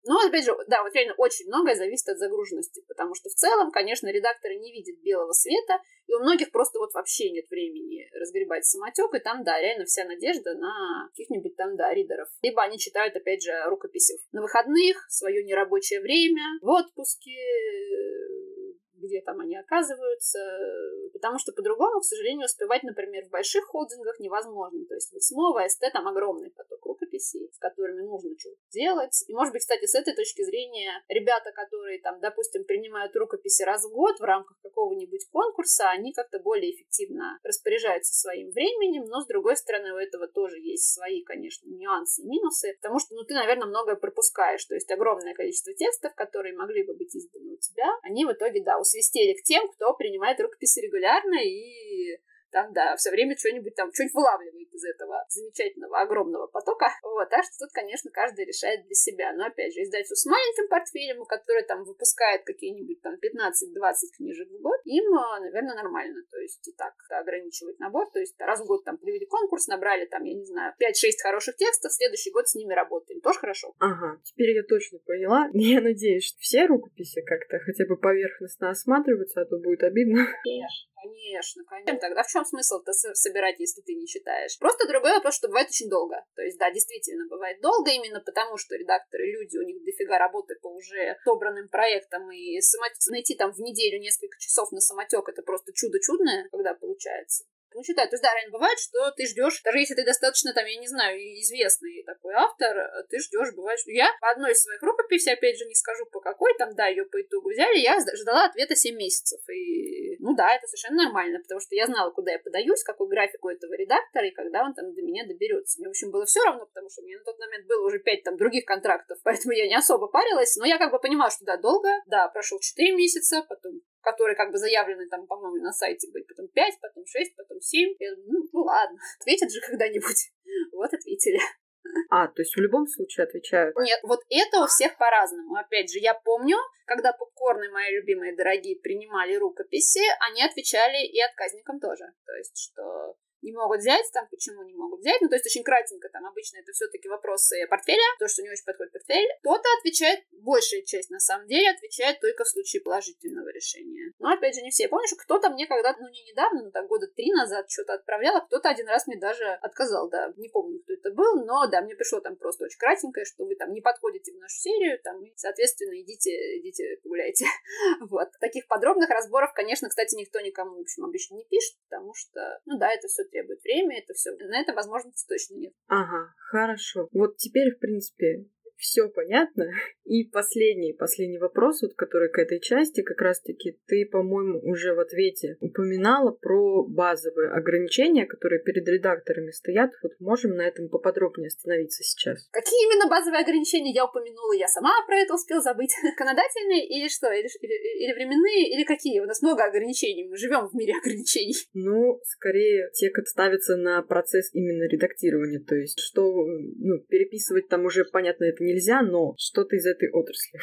Но, опять же, да, вот реально очень многое зависит от загруженности, потому что в целом, конечно, редакторы не видят белого света, и у многих просто вот вообще нет времени разгребать самотек, и там, да, реально вся надежда на каких-нибудь там, да, ридеров. Либо они читают, опять же, рукописи на выходных, свое нерабочее время, в отпуске, где там они оказываются, потому что по-другому, к сожалению, успевать, например, в больших холдингах невозможно. То есть в СМО, в АСТ там огромный поток рукописей, с которыми нужно что-то делать. И, может быть, кстати, с этой точки зрения, ребята, которые там, допустим, принимают рукописи раз в год в рамках какого-нибудь конкурса, они как-то более эффективно распоряжаются своим временем, но, с другой стороны, у этого тоже есть свои, конечно, нюансы и минусы, потому что, ну, ты, наверное, многое пропускаешь. То есть огромное количество текстов, которые могли бы быть изданы у тебя, они в итоге, да, усвистели к тем, кто принимает рукописи регулярно и там, да, все время что-нибудь там, что-нибудь вылавливает из этого замечательного, огромного потока. Вот, так что тут, конечно, каждый решает для себя. Но, опять же, издательство с маленьким портфелем, который там выпускает какие-нибудь там 15-20 книжек в год, им, а, наверное, нормально. То есть и так ограничивать набор. То есть раз в год там провели конкурс, набрали там, я не знаю, 5-6 хороших текстов, следующий год с ними работаем. Тоже хорошо. Ага, теперь я точно поняла. Я надеюсь, что все рукописи как-то хотя бы поверхностно осматриваются, а то будет обидно. Конечно. Конечно, конечно. Тогда в чем смысл-то собирать, если ты не читаешь? Просто другой вопрос, что бывает очень долго. То есть, да, действительно, бывает долго именно потому, что редакторы люди, у них дофига работы по уже собранным проектам, и самот... найти там в неделю несколько часов на самотек это просто чудо чудное, когда получается. Ну, читать. То есть, да, реально бывает, что ты ждешь, даже если ты достаточно, там, я не знаю, известный такой автор, ты ждешь, бывает, что я по одной из своих рукописей, опять же, не скажу по какой, там, да, ее по итогу взяли, я ждала ответа 7 месяцев. И, ну да, это совершенно нормально, потому что я знала, куда я подаюсь, какой график у этого редактора, и когда он там до меня доберется. Мне, в общем, было все равно, потому что у меня на тот момент было уже 5 там других контрактов, поэтому я не особо парилась, но я как бы понимала, что да, долго, да, прошел 4 месяца, потом которые как бы заявлены там, по-моему, на сайте были, потом 5, потом 6, потом 7. Я думаю, ну, ну ладно, ответят же когда-нибудь. Вот ответили. А, то есть в любом случае отвечают? Нет, вот это у всех по-разному. Опять же, я помню, когда попкорны мои любимые дорогие принимали рукописи, они отвечали и отказникам тоже. То есть, что не могут взять, там почему не могут взять, ну то есть очень кратенько, там обычно это все-таки вопросы портфеля, то, что не очень подходит портфель. Кто-то отвечает, большая часть на самом деле отвечает только в случае положительного решения. Но опять же не все. Что кто-то мне когда-то, ну не недавно, но так года три назад что-то отправлял, а кто-то один раз мне даже отказал, да, не помню, кто это был, но да, мне пришло там просто очень кратенькое, что вы там не подходите в нашу серию, там, и, соответственно, идите, идите погуляйте. вот. Таких подробных разборов, конечно, кстати, никто никому, в общем, обычно не пишет, потому что, ну да, это все требует время, это все. На это возможности точно нет. Ага, хорошо. Вот теперь, в принципе, все понятно. И последний, последний вопрос, вот, который к этой части, как раз-таки ты, по-моему, уже в ответе упоминала про базовые ограничения, которые перед редакторами стоят. Вот можем на этом поподробнее остановиться сейчас. Какие именно базовые ограничения я упомянула? Я сама про это успела забыть. Законодательные или что? Или, или, или временные, или какие? У нас много ограничений. Мы живем в мире ограничений. Ну, скорее, те, как ставятся на процесс именно редактирования. То есть, что, ну, переписывать там уже, понятно, это нельзя, но что-то из этой отрасли.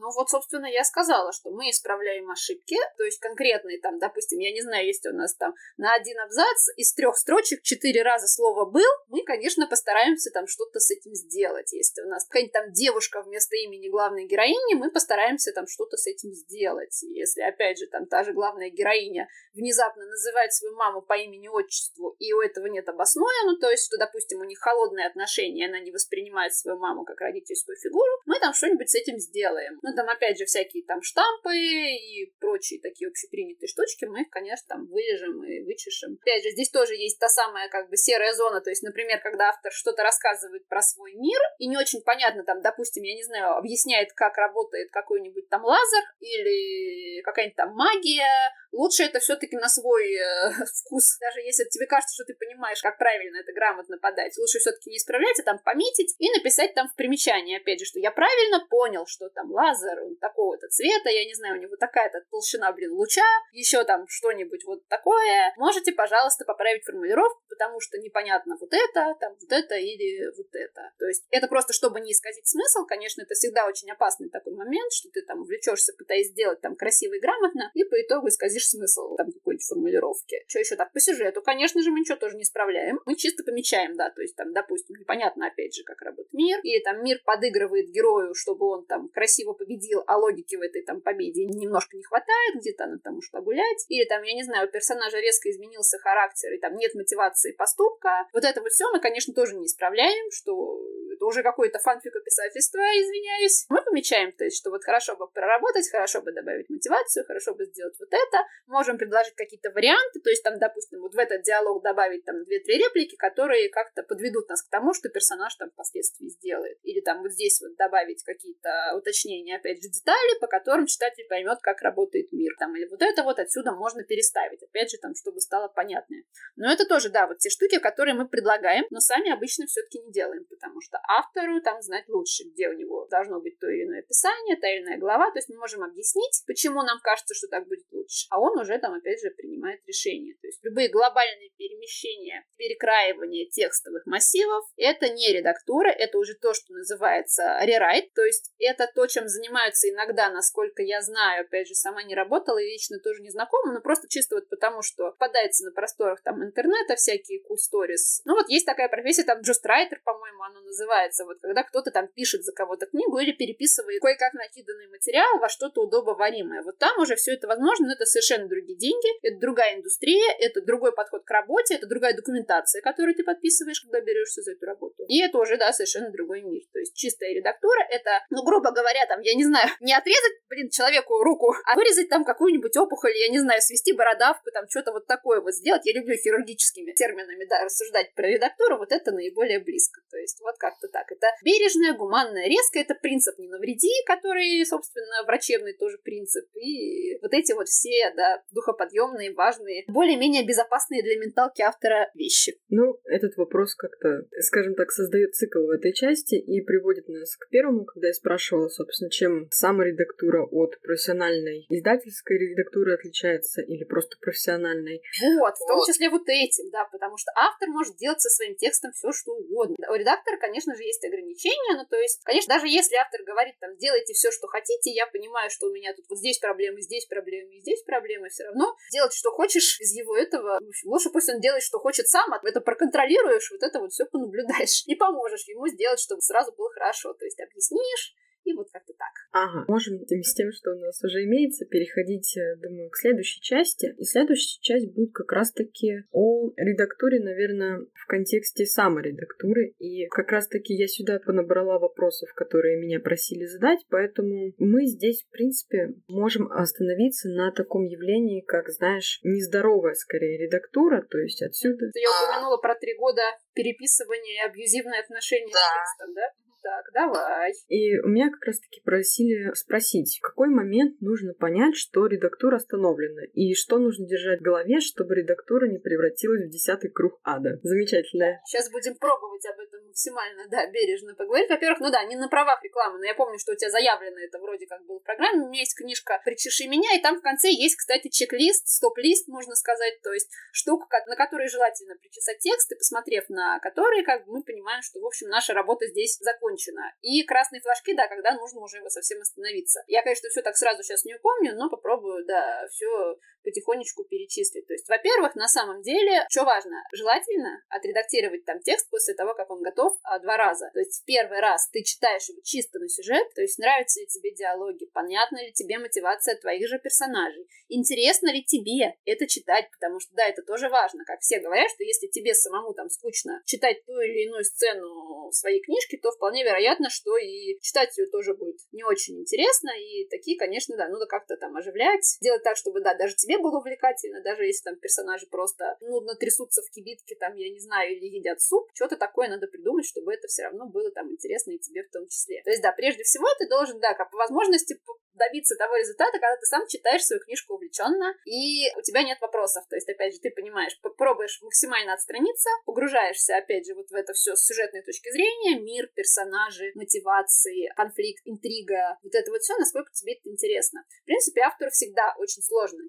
Ну вот, собственно, я сказала, что мы исправляем ошибки, то есть конкретные там, допустим, я не знаю, если у нас там на один абзац из трех строчек четыре раза слово «был», мы, конечно, постараемся там что-то с этим сделать. Если у нас какая-нибудь там девушка вместо имени главной героини, мы постараемся там что-то с этим сделать. Если, опять же, там та же главная героиня внезапно называет свою маму по имени-отчеству, и у этого нет обоснования, ну, то есть, что, допустим, у них холодные отношения, она не воспринимает свою маму как родительскую фигуру, мы там что-нибудь с этим сделаем. Ну, там, опять же, всякие там штампы и прочие такие общепринятые штучки, мы их, конечно, там вырежем и вычешем. Опять же, здесь тоже есть та самая, как бы, серая зона, то есть, например, когда автор что-то рассказывает про свой мир, и не очень понятно, там, допустим, я не знаю, объясняет, как работает какой-нибудь там лазер или какая-нибудь там магия, лучше это все-таки на свой э, вкус. Даже если тебе кажется, что ты понимаешь, как правильно это грамотно подать, лучше все-таки не исправлять, а там пометить и написать там в примечании, опять же, что я правильно понял, что там лазер такого-то цвета, я не знаю, у него такая-то толщина, блин, луча, еще там что-нибудь вот такое. Можете, пожалуйста, поправить формулировку, потому что непонятно вот это, там вот это или вот это. То есть это просто, чтобы не исказить смысл, конечно, это всегда очень опасный такой момент, что ты там увлечешься, пытаясь сделать там красиво и грамотно, и по итогу исказишь видишь смысл там какой-нибудь формулировки. Что еще так по сюжету? Конечно же, мы ничего тоже не справляем. Мы чисто помечаем, да, то есть там, допустим, непонятно опять же, как работает мир, или там мир подыгрывает герою, чтобы он там красиво победил, а логики в этой там победе немножко не хватает, где-то она там ушла гулять, или там, я не знаю, у персонажа резко изменился характер, и там нет мотивации поступка. Вот это вот все мы, конечно, тоже не исправляем, что это уже какое-то фанфикописательство, извиняюсь. Мы помечаем, то есть, что вот хорошо бы проработать, хорошо бы добавить мотивацию, хорошо бы сделать вот это. Можем предложить какие-то варианты, то есть там, допустим, вот в этот диалог добавить там две-три реплики, которые как-то подведут нас к тому, что персонаж там впоследствии сделает. Или там вот здесь вот добавить какие-то уточнения, опять же, детали, по которым читатель поймет, как работает мир. Там, или вот это вот отсюда можно переставить, опять же, там, чтобы стало понятнее. Но это тоже, да, вот те штуки, которые мы предлагаем, но сами обычно все-таки не делаем, потому что автору там знать лучше, где у него должно быть то или иное описание, та или иная глава. То есть мы можем объяснить, почему нам кажется, что так будет лучше. А он уже там, опять же, принимает решение. То есть любые глобальные перемещения, перекраивания текстовых массивов, это не редактура, это уже то, что называется рерайт. То есть это то, чем занимаются иногда, насколько я знаю, опять же, сама не работала и лично тоже не знакома, но просто чисто вот потому, что попадается на просторах там интернета всякие cool stories. Ну вот есть такая профессия, там джострайтер, по-моему, она называется, вот когда кто-то там пишет за кого-то книгу или переписывает кое-как накиданный материал во что-то удобоваримое. Вот там уже все это возможно, но это совершенно другие деньги, это другая индустрия, это другой подход к работе, это другая документация, которую ты подписываешь, когда берешься за эту работу. И это уже, да, совершенно другой мир. То есть чистая редактура — это, ну, грубо говоря, там, я не знаю, не отрезать, блин, человеку руку, а вырезать там какую-нибудь опухоль, я не знаю, свести бородавку, там, что-то вот такое вот сделать. Я люблю хирургическими терминами, да, рассуждать про редактуру, вот это наиболее близко. То есть вот как-то так. Это бережная, гуманная, резкая, это принцип «не навреди», который, собственно, врачебный тоже принцип. И вот эти вот все, да, духоподъемные, важные, более-менее безопасные для менталки автора вещи. Ну, этот вопрос как-то, скажем так, создает цикл в этой части и приводит нас к первому, когда я спрашивала, собственно, чем саморедактура от профессиональной издательской редактуры отличается или просто профессиональной. Вот, в том числе вот этим, да, потому что автор может делать со своим текстом все, что угодно. У редактора, конечно же, есть ограничения, ну, то есть, конечно, даже если автор говорит, там, делайте все, что хотите, я понимаю, что у меня тут вот здесь проблемы, здесь проблемы, здесь проблемы, все равно. Делать, что хочешь из его этого, в общем, лучше пусть он делает, что хочет сам, а это проконтролируешь, вот это вот все понаблюдаешь и поможешь ему сделать, чтобы сразу было хорошо, то есть объяснишь, и вот как-то так. Ага. Можем с тем, что у нас уже имеется, переходить, э, думаю, к следующей части. И следующая часть будет как раз-таки о редактуре, наверное, в контексте саморедактуры. И как раз-таки я сюда понабрала вопросов, которые меня просили задать, поэтому мы здесь, в принципе, можем остановиться на таком явлении, как, знаешь, нездоровая, скорее, редактура, то есть отсюда... Я упомянула про три года переписывания и абьюзивные отношения да. с текстом, да? Так, давай. И у меня как раз-таки просили спросить, в какой момент нужно понять, что редактура остановлена, и что нужно держать в голове, чтобы редактура не превратилась в десятый круг ада. Замечательно. Сейчас будем пробовать об этом максимально, да, бережно поговорить. Во-первых, ну да, не на правах рекламы, но я помню, что у тебя заявлено это вроде как было в программе. У меня есть книжка «Причеши меня», и там в конце есть, кстати, чек-лист, стоп-лист, можно сказать, то есть штука, на которой желательно причесать текст, и посмотрев на которые, как бы мы понимаем, что, в общем, наша работа здесь закончена закончено. И красные флажки, да, когда нужно уже совсем остановиться. Я, конечно, все так сразу сейчас не упомню, но попробую, да, все потихонечку перечислить. То есть, во-первых, на самом деле, что важно, желательно отредактировать там текст после того, как он готов, а, два раза. То есть, первый раз ты читаешь его чисто на сюжет, то есть, нравятся ли тебе диалоги, понятна ли тебе мотивация твоих же персонажей, интересно ли тебе это читать, потому что, да, это тоже важно, как все говорят, что если тебе самому там скучно читать ту или иную сцену своей книжке, то вполне вероятно, что и читать ее тоже будет не очень интересно, и такие, конечно, да, надо как-то там оживлять, делать так, чтобы, да, даже тебе было увлекательно, даже если там персонажи просто нудно трясутся в кибитке, там, я не знаю, или едят суп, что-то такое надо придумать, чтобы это все равно было там интересно и тебе в том числе. То есть, да, прежде всего ты должен, да, как по возможности добиться того результата, когда ты сам читаешь свою книжку увлеченно, и у тебя нет вопросов. То есть, опять же, ты понимаешь, попробуешь максимально отстраниться, погружаешься, опять же, вот в это все с сюжетной точки зрения, мир, персонажи, мотивации, конфликт, интрига, вот это вот все, насколько тебе это интересно. В принципе, автору всегда очень сложно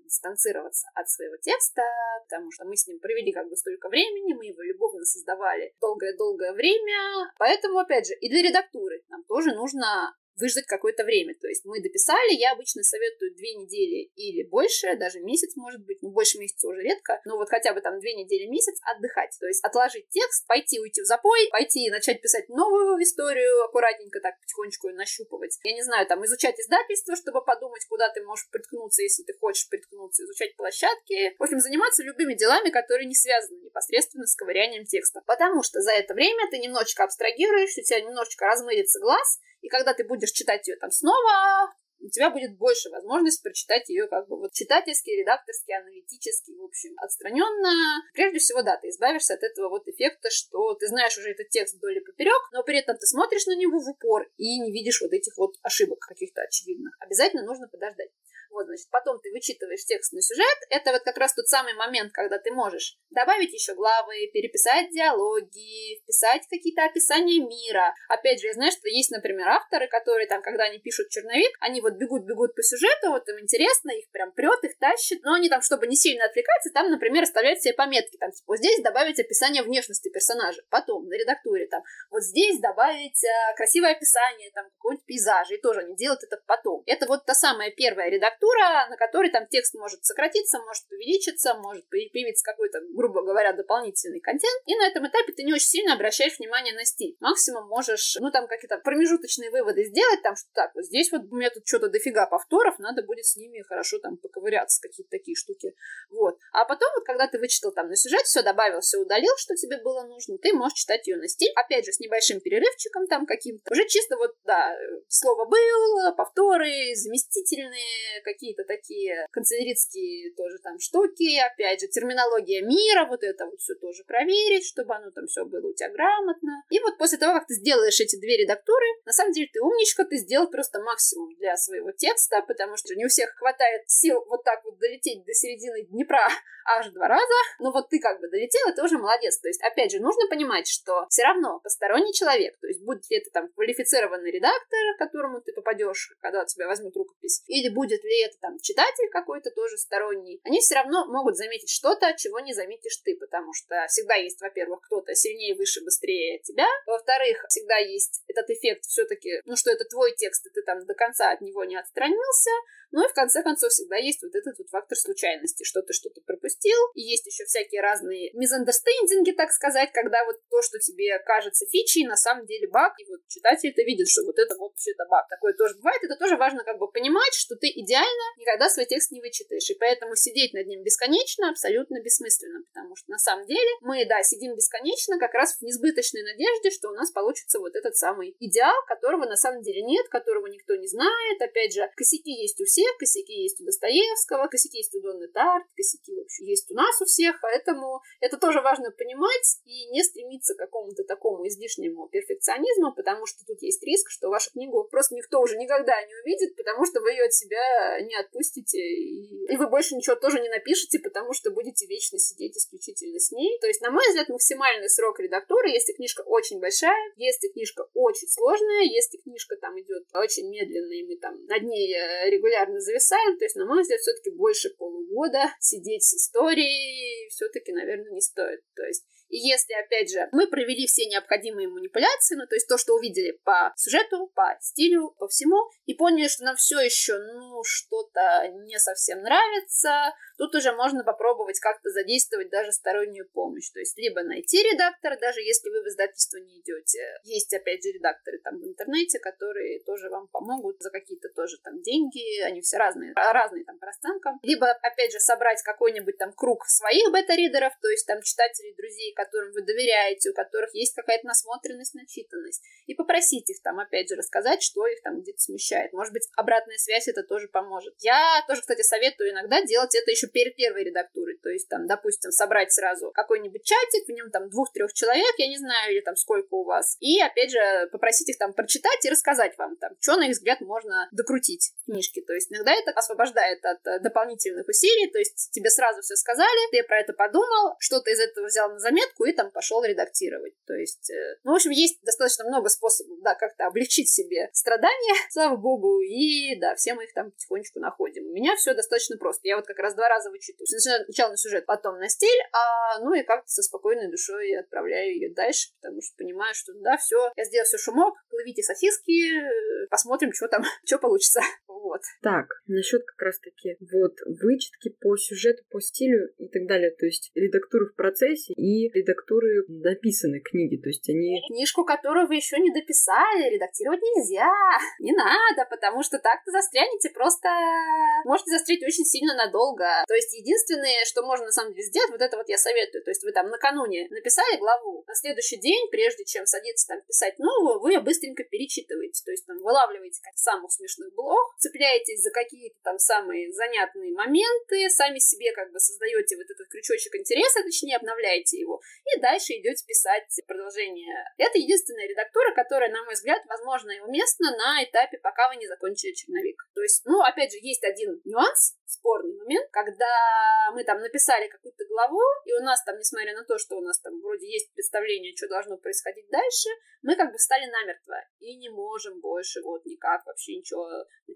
от своего текста, потому что мы с ним провели как бы столько времени, мы его любовно создавали долгое-долгое время, поэтому, опять же, и для редактуры нам тоже нужно выждать какое-то время. То есть мы дописали, я обычно советую две недели или больше, даже месяц может быть, ну больше месяца уже редко, но вот хотя бы там две недели, месяц отдыхать. То есть отложить текст, пойти уйти в запой, пойти начать писать новую историю, аккуратненько так потихонечку ее нащупывать. Я не знаю, там изучать издательство, чтобы подумать, куда ты можешь приткнуться, если ты хочешь приткнуться, изучать площадки. В общем, заниматься любыми делами, которые не связаны непосредственно с ковырянием текста. Потому что за это время ты немножечко абстрагируешь, у тебя немножечко размырится глаз, и когда ты будешь читать ее там снова, у тебя будет больше возможности прочитать ее как бы вот читательски, редакторски, аналитически, в общем, отстраненно. Прежде всего, да, ты избавишься от этого вот эффекта, что ты знаешь уже этот текст вдоль и поперек, но при этом ты смотришь на него в упор и не видишь вот этих вот ошибок каких-то очевидных. Обязательно нужно подождать. Вот, значит, потом ты вычитываешь текстный сюжет. Это вот как раз тот самый момент, когда ты можешь добавить еще главы, переписать диалоги, вписать какие-то описания мира. Опять же, я знаю, что есть, например, авторы, которые там, когда они пишут черновик, они вот бегут-бегут по сюжету, вот им интересно, их прям прет, их тащит, но они там, чтобы не сильно отвлекаться, там, например, оставляют себе пометки, там, типа, вот здесь добавить описание внешности персонажа, потом на редактуре, там, вот здесь добавить э, красивое описание, там, какого-нибудь пейзажа, и тоже они делают это потом. Это вот та самая первая редактура, структура, на которой там текст может сократиться, может увеличиться, может появиться какой-то, грубо говоря, дополнительный контент. И на этом этапе ты не очень сильно обращаешь внимание на стиль. Максимум можешь, ну, там какие-то промежуточные выводы сделать, там, что так, вот здесь вот у меня тут что-то дофига повторов, надо будет с ними хорошо там поковыряться, какие-то такие штуки. Вот. А потом, вот, когда ты вычитал там на сюжет, все добавил, все удалил, что тебе было нужно, ты можешь читать ее на стиль, опять же, с небольшим перерывчиком там каким-то. Уже чисто вот, да, слово был, повторы, заместительные, какие-то такие канцеляритские тоже там штуки, опять же, терминология мира, вот это вот все тоже проверить, чтобы оно там все было у тебя грамотно. И вот после того, как ты сделаешь эти две редактуры, на самом деле ты умничка, ты сделал просто максимум для своего текста, потому что не у всех хватает сил вот так вот долететь до середины Днепра аж два раза, но вот ты как бы долетел, и ты уже молодец. То есть, опять же, нужно понимать, что все равно посторонний человек, то есть будет ли это там квалифицированный редактор, к которому ты попадешь, когда тебя возьмут рукопись, или будет ли это там читатель какой-то тоже сторонний, они все равно могут заметить что-то, чего не заметишь ты, потому что всегда есть, во-первых, кто-то сильнее, выше, быстрее тебя, во-вторых, всегда есть этот эффект все-таки, ну, что это твой текст, и ты там до конца от него не отстранился, ну и в конце концов всегда есть вот этот вот фактор случайности, что ты что-то пропустил, и есть еще всякие разные мизандерстендинги, так сказать, когда вот то, что тебе кажется фичей, на самом деле баг, и вот читатель это видит, что вот это вот все это баг. Такое тоже бывает, это тоже важно как бы понимать, что ты идеально никогда свой текст не вычитаешь, и поэтому сидеть над ним бесконечно абсолютно бессмысленно, потому что на самом деле мы, да, сидим бесконечно как раз в несбыточной надежде, что у нас получится вот этот самый идеал, которого на самом деле нет, которого никто не знает, опять же, косяки есть у всех, всех, косяки есть у Достоевского, косяки есть у Донны Тарт, косяки, в общем, есть у нас у всех, поэтому это тоже важно понимать и не стремиться к какому-то такому излишнему перфекционизму, потому что тут есть риск, что вашу книгу просто никто уже никогда не увидит, потому что вы ее от себя не отпустите, и, и вы больше ничего тоже не напишете, потому что будете вечно сидеть исключительно с ней. То есть, на мой взгляд, максимальный срок редактуры, если книжка очень большая, если книжка очень сложная, если книжка там идет очень медленно, и мы там над ней э, регулярно постоянно зависаем. То есть, на мой взгляд, все-таки больше полугода сидеть с историей все-таки, наверное, не стоит. То есть, если, опять же, мы провели все необходимые манипуляции, ну, то есть то, что увидели по сюжету, по стилю, по всему, и поняли, что нам все еще, ну, что-то не совсем нравится, тут уже можно попробовать как-то задействовать даже стороннюю помощь. То есть либо найти редактора, даже если вы в издательство не идете. Есть, опять же, редакторы там в интернете, которые тоже вам помогут за какие-то тоже там деньги, они все разные, разные там по расценкам. Либо, опять же, собрать какой-нибудь там круг своих бета-ридеров, то есть там читателей, друзей, которым вы доверяете, у которых есть какая-то насмотренность, начитанность, и попросить их там, опять же, рассказать, что их там где-то смущает. Может быть, обратная связь это тоже поможет. Я тоже, кстати, советую иногда делать это еще перед первой редактурой, то есть там, допустим, собрать сразу какой-нибудь чатик, в нем там двух-трех человек, я не знаю, или там сколько у вас, и, опять же, попросить их там прочитать и рассказать вам там, что, на их взгляд, можно докрутить. книжки. То есть иногда это освобождает от э, дополнительных усилий, то есть тебе сразу все сказали, ты про это подумал, что-то из этого взял на заметку и там пошел редактировать. То есть, э, ну, в общем, есть достаточно много способов, да, как-то облегчить себе страдания, слава богу, и, да, все мы их там потихонечку находим. У меня все достаточно просто. Я вот как раз два раза вычитываю. Сначала на сюжет, потом на стиль, а, ну и как-то со спокойной душой отправляю ее дальше, потому что понимаю, что, да, все, я сделал все, что мог, плывите сосиски, э, посмотрим, что там, что получится. Вот. Так, насчет как раз-таки вот вычетки по сюжету, по стилю и так далее. То есть редактуры в процессе и редактуры написанной книги. То есть они... Книжку, которую вы еще не дописали, редактировать нельзя. Не надо, потому что так-то застрянете просто... Можете застрять очень сильно надолго. То есть единственное, что можно на самом деле сделать, вот это вот я советую. То есть вы там накануне написали главу, на следующий день, прежде чем садиться там писать новую, вы быстренько перечитываете. То есть там вылавливаете самых смешных блог, цепляетесь за какие-то там самые занятные моменты, сами себе как бы создаете вот этот крючочек интереса, точнее обновляете его, и дальше идете писать продолжение. Это единственная редактура, которая, на мой взгляд, возможно и уместна на этапе, пока вы не закончили черновик. То есть, ну, опять же, есть один нюанс, спорный момент, когда мы там написали какую-то главу, и у нас там, несмотря на то, что у нас там вроде есть представление, что должно происходить дальше, мы как бы встали намертво и не можем больше вот никак вообще ничего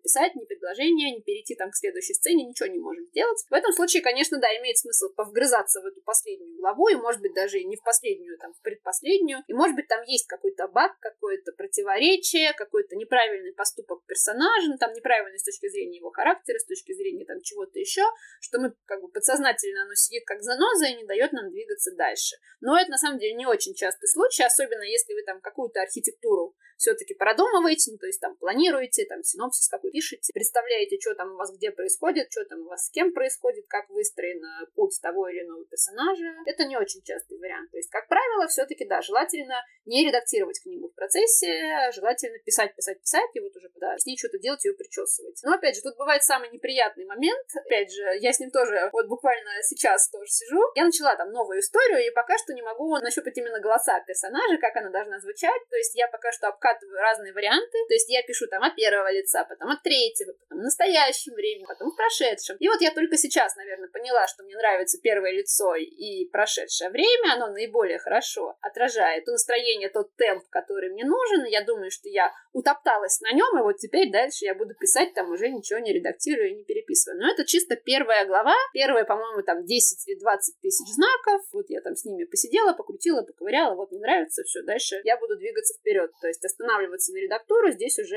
написать, ни предложения, ни перейти там к следующей сцене, ничего не можем сделать. В этом случае, конечно, да, имеет смысл повгрызаться в эту последнюю главу, и может быть даже не в последнюю, там, в предпоследнюю, и может быть там есть какой-то баг, какое-то противоречие, какой-то неправильный поступок персонажа, ну, там неправильный с точки зрения его характера, с точки зрения там чего-то еще, что мы как бы подсознательно оно сидит как заноза и не дает нам двигаться дальше. Но это на самом деле не очень частый случай, особенно если вы там какую-то архитектуру все-таки продумываете, ну, то есть там планируете, там синопсис какой пишете, представляете, что там у вас где происходит, что там у вас с кем происходит, как выстроен путь того или иного персонажа. Это не очень частый вариант. То есть, как правило, все-таки, да, желательно не редактировать книгу в процессе, а желательно писать, писать, писать, и вот уже, когда с ней что-то делать, ее причесывать. Но, опять же, тут бывает самый неприятный момент. Опять же, я с ним тоже вот буквально сейчас тоже сижу. Я начала там новую историю, и пока что не могу нащупать именно голоса персонажа, как она должна звучать. То есть я пока что разные варианты. То есть я пишу там от первого лица, потом от третьего, потом в настоящем времени, потом в прошедшем. И вот я только сейчас, наверное, поняла, что мне нравится первое лицо и прошедшее время. Оно наиболее хорошо отражает то настроение, тот темп, который мне нужен. И я думаю, что я утопталась на нем, и вот теперь дальше я буду писать там уже ничего не редактируя и не переписывая. Но это чисто первая глава. Первая, по-моему, там 10 или 20 тысяч знаков. Вот я там с ними посидела, покрутила, поковыряла, вот не нравится, все, дальше я буду двигаться вперед. То есть останавливаться на редактуру здесь уже,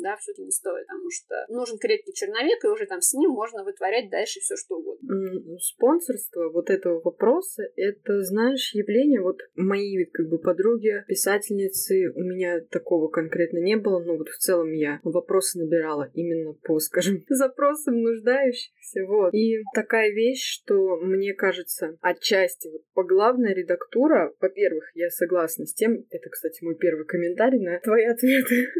да, все-таки не стоит, потому что нужен крепкий черновик, и уже там с ним можно вытворять дальше все что угодно. Спонсорство вот этого вопроса, это, знаешь, явление, вот мои как бы подруги, писательницы, у меня такого конкретно не было, но вот в целом я вопросы набирала именно по, скажем, запросам нуждающихся, вот. И такая вещь, что мне кажется, отчасти вот по главной редактура, во-первых, я согласна с тем, это, кстати, мой первый комментарий на твои ответы.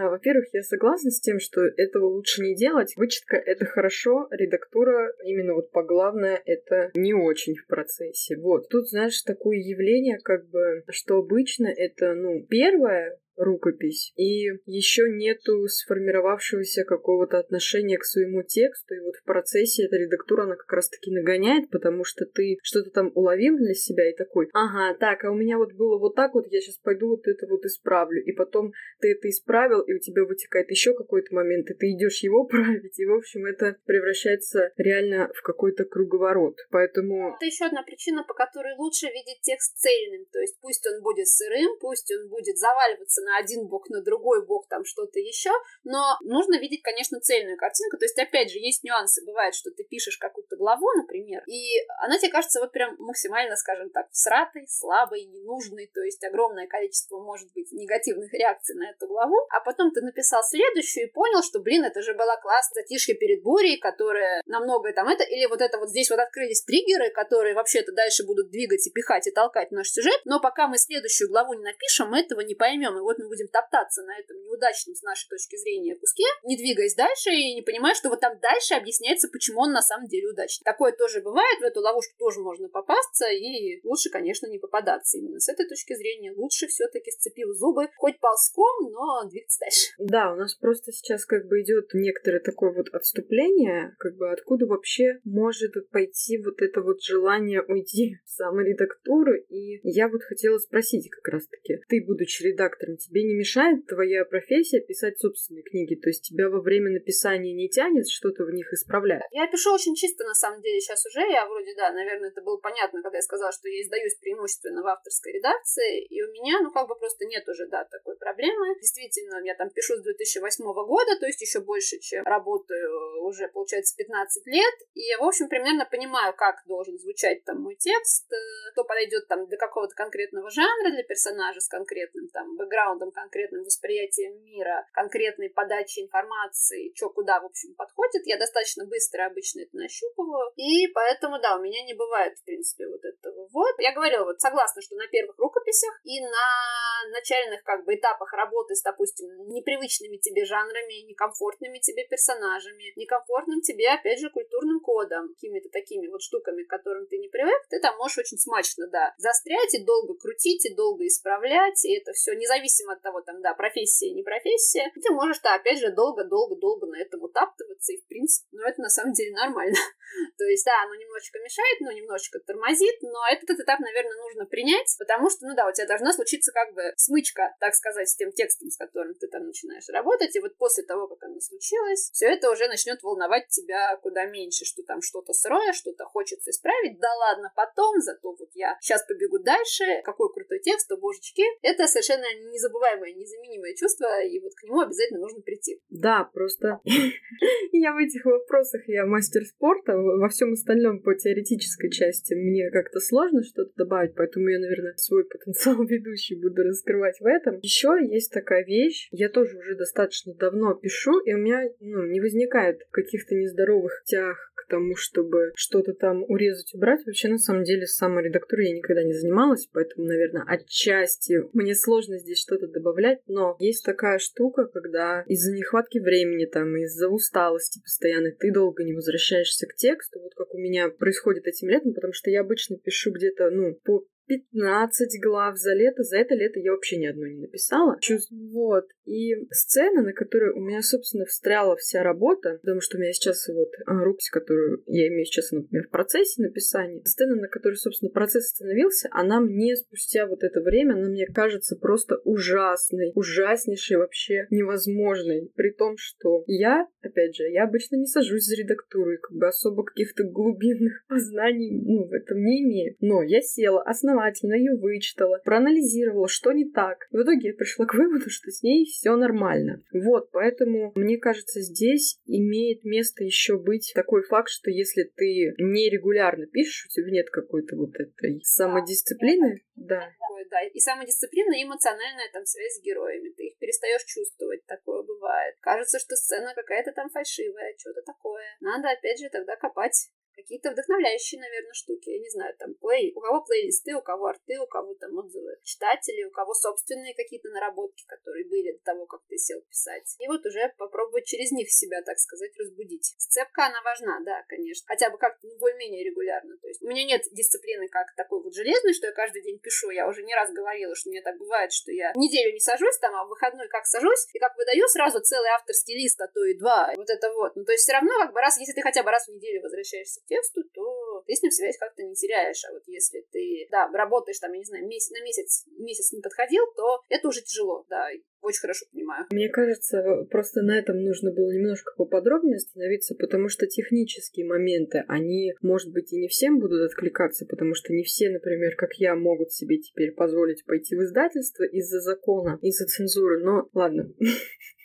А, во-первых, я согласна с тем, что этого лучше не делать. Вычетка — это хорошо, редактура именно вот по главное — это не очень в процессе. Вот. Тут, знаешь, такое явление, как бы, что обычно это, ну, первое, рукопись. И еще нету сформировавшегося какого-то отношения к своему тексту. И вот в процессе эта редактура, она как раз-таки нагоняет, потому что ты что-то там уловил для себя и такой, ага, так, а у меня вот было вот так вот, я сейчас пойду вот это вот исправлю. И потом ты это исправил, и у тебя вытекает еще какой-то момент, и ты идешь его править. И, в общем, это превращается реально в какой-то круговорот. Поэтому... Это еще одна причина, по которой лучше видеть текст цельным. То есть пусть он будет сырым, пусть он будет заваливаться на один бок, на другой бок, там что-то еще, но нужно видеть, конечно, цельную картинку, то есть, опять же, есть нюансы, бывает, что ты пишешь какую-то главу, например, и она тебе кажется вот прям максимально, скажем так, всратой, слабой, ненужной, то есть огромное количество, может быть, негативных реакций на эту главу, а потом ты написал следующую и понял, что, блин, это же была классная затишье перед бурей, которая намного там это, или вот это вот здесь вот открылись триггеры, которые вообще-то дальше будут двигать и пихать и толкать наш сюжет, но пока мы следующую главу не напишем, мы этого не поймем. И вот вот мы будем топтаться на этом неудачном с нашей точки зрения куске, не двигаясь дальше и не понимая, что вот там дальше объясняется, почему он на самом деле удачный. Такое тоже бывает, в эту ловушку тоже можно попасться, и лучше, конечно, не попадаться именно с этой точки зрения. Лучше все-таки сцепив зубы, хоть ползком, но двигаться дальше. Да, у нас просто сейчас как бы идет некоторое такое вот отступление, как бы откуда вообще может пойти вот это вот желание уйти в саморедактуру. И я вот хотела спросить как раз-таки, ты, будучи редактором, тебе не мешает твоя профессия писать собственные книги? То есть тебя во время написания не тянет что-то в них исправлять? Я пишу очень чисто, на самом деле, сейчас уже. Я вроде, да, наверное, это было понятно, когда я сказала, что я издаюсь преимущественно в авторской редакции, и у меня, ну, как бы просто нет уже, да, такой проблемы. Действительно, я там пишу с 2008 года, то есть еще больше, чем работаю уже, получается, 15 лет, и я, в общем, примерно понимаю, как должен звучать там мой текст, э, кто подойдет там для какого-то конкретного жанра, для персонажа с конкретным там бэкграундом, конкретным восприятием мира, конкретной подачей информации, что куда, в общем, подходит. Я достаточно быстро обычно это нащупываю, и поэтому, да, у меня не бывает, в принципе, вот этого вот. Я говорила, вот согласна, что на первых рукописях и на начальных как бы этапах работы с, допустим, непривычными тебе жанрами, некомфортными тебе персонажами, некомфортным тебе, опять же, культурным кодом, какими-то такими вот штуками, к которым ты не привык, ты там можешь очень смачно, да, застрять и долго крутить, и долго исправлять, и это все независимо от того, там, да, профессия, не профессия, ты можешь, да, опять же, долго-долго-долго на этом утаптываться, и, в принципе, ну, это на самом деле нормально. То есть, да, оно немножечко мешает, но немножечко тормозит, но этот этап, наверное, нужно принять, потому что, ну да, у тебя должна случиться как бы смычка, так сказать, с тем текстом, с которым ты там начинаешь работать, и вот после того, как она случилась, все это уже начнет волновать тебя куда меньше, что там что-то сырое, что-то хочется исправить, да ладно, потом, зато вот я сейчас побегу дальше, какой крутой текст, то божечки, это совершенно незабываемое, незаменимое чувство, и вот к нему обязательно нужно прийти. Да, просто я в этих вопросах, я мастер спорта, во всем остальном по теоретической части мне как-то сложно что-то добавить, поэтому я, наверное, свой потенциал ведущий буду раскрывать в этом. Еще есть такая вещь, я тоже уже достаточно давно пишу, и у меня ну, не возникает каких-то нездоровых тях к тому, чтобы что-то там урезать, убрать. Вообще, на самом деле, с саморедактурой я никогда не занималась, поэтому, наверное, отчасти мне сложно здесь что-то добавлять, но есть такая штука, когда из-за нехватки времени, там, из-за усталости постоянно ты долго не возвращаешься к тексту, вот как у меня происходит этим летом, потому что я обычно пишу где-то, ну, по 15 глав за лето. За это лето я вообще ни одной не написала. Вот. И сцена, на которой у меня, собственно, встряла вся работа, потому что у меня сейчас вот а, рукопись, которую я имею сейчас, например, в процессе написания, сцена, на которой, собственно, процесс остановился, она мне спустя вот это время, она мне кажется просто ужасной, ужаснейшей, вообще невозможной. При том, что я, опять же, я обычно не сажусь за редактуру как бы особо каких-то глубинных познаний ну, в этом не имею. Но я села, основала основательно ее вычитала, проанализировала, что не так. В итоге я пришла к выводу, что с ней все нормально. Вот, поэтому, мне кажется, здесь имеет место еще быть такой факт, что если ты нерегулярно пишешь, у тебя нет какой-то вот этой самодисциплины, да. Да, и самодисциплина, и эмоциональная там связь с героями. Ты их перестаешь чувствовать, такое бывает. Кажется, что сцена какая-то там фальшивая, что-то такое. Надо, опять же, тогда копать какие-то вдохновляющие, наверное, штуки. Я не знаю, там плей, у кого плейлисты, у кого арты, у кого там отзывы читателей, у кого собственные какие-то наработки, которые были до того, как ты сел писать. И вот уже попробовать через них себя, так сказать, разбудить. Сцепка, она важна, да, конечно. Хотя бы как-то ну, более-менее регулярно. То есть у меня нет дисциплины как такой вот железной, что я каждый день пишу. Я уже не раз говорила, что мне так бывает, что я неделю не сажусь там, а в выходной как сажусь, и как выдаю сразу целый авторский лист, а то и два. Вот это вот. Ну, то есть все равно как бы раз, если ты хотя бы раз в неделю возвращаешься тексту, то ты с ним связь как-то не теряешь. А вот если ты, да, работаешь там, я не знаю, месяц, на месяц, месяц не подходил, то это уже тяжело, да, очень хорошо понимаю. Мне кажется, просто на этом нужно было немножко поподробнее остановиться, потому что технические моменты, они, может быть, и не всем будут откликаться, потому что не все, например, как я, могут себе теперь позволить пойти в издательство из-за закона, из-за цензуры, но ладно.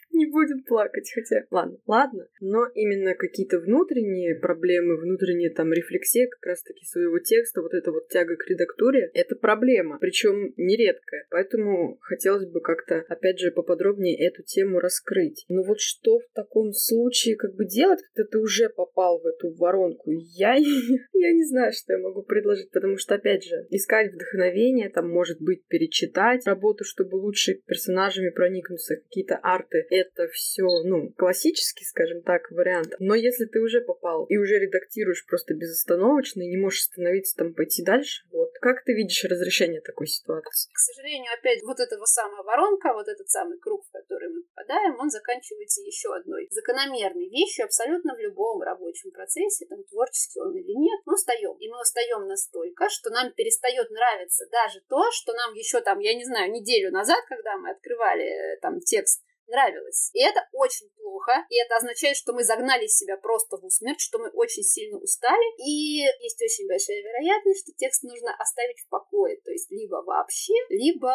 не будем плакать, хотя ладно, ладно. Но именно какие-то внутренние проблемы, внутренняя там рефлексия как раз-таки своего текста, вот эта вот тяга к редактуре, это проблема, причем нередкая. Поэтому хотелось бы как-то, опять же, поподробнее эту тему раскрыть. Но вот что в таком случае как бы делать, когда ты уже попал в эту воронку? Я, я не знаю, что я могу предложить, потому что, опять же, искать вдохновение, там, может быть, перечитать работу, чтобы лучше персонажами проникнуться, какие-то арты, это все, ну, классический, скажем так, вариант. Но если ты уже попал и уже редактируешь просто безостановочно и не можешь остановиться там пойти дальше, вот, как ты видишь разрешение такой ситуации? К сожалению, опять вот этого самая воронка, вот этот самый круг, в который мы попадаем, он заканчивается еще одной закономерной вещью абсолютно в любом рабочем процессе, там, творческий он или нет, мы устаем. И мы устаем настолько, что нам перестает нравиться даже то, что нам еще там, я не знаю, неделю назад, когда мы открывали э, там текст нравилось. И это очень плохо, и это означает, что мы загнали себя просто в усмерть, что мы очень сильно устали, и есть очень большая вероятность, что текст нужно оставить в покое, то есть либо вообще, либо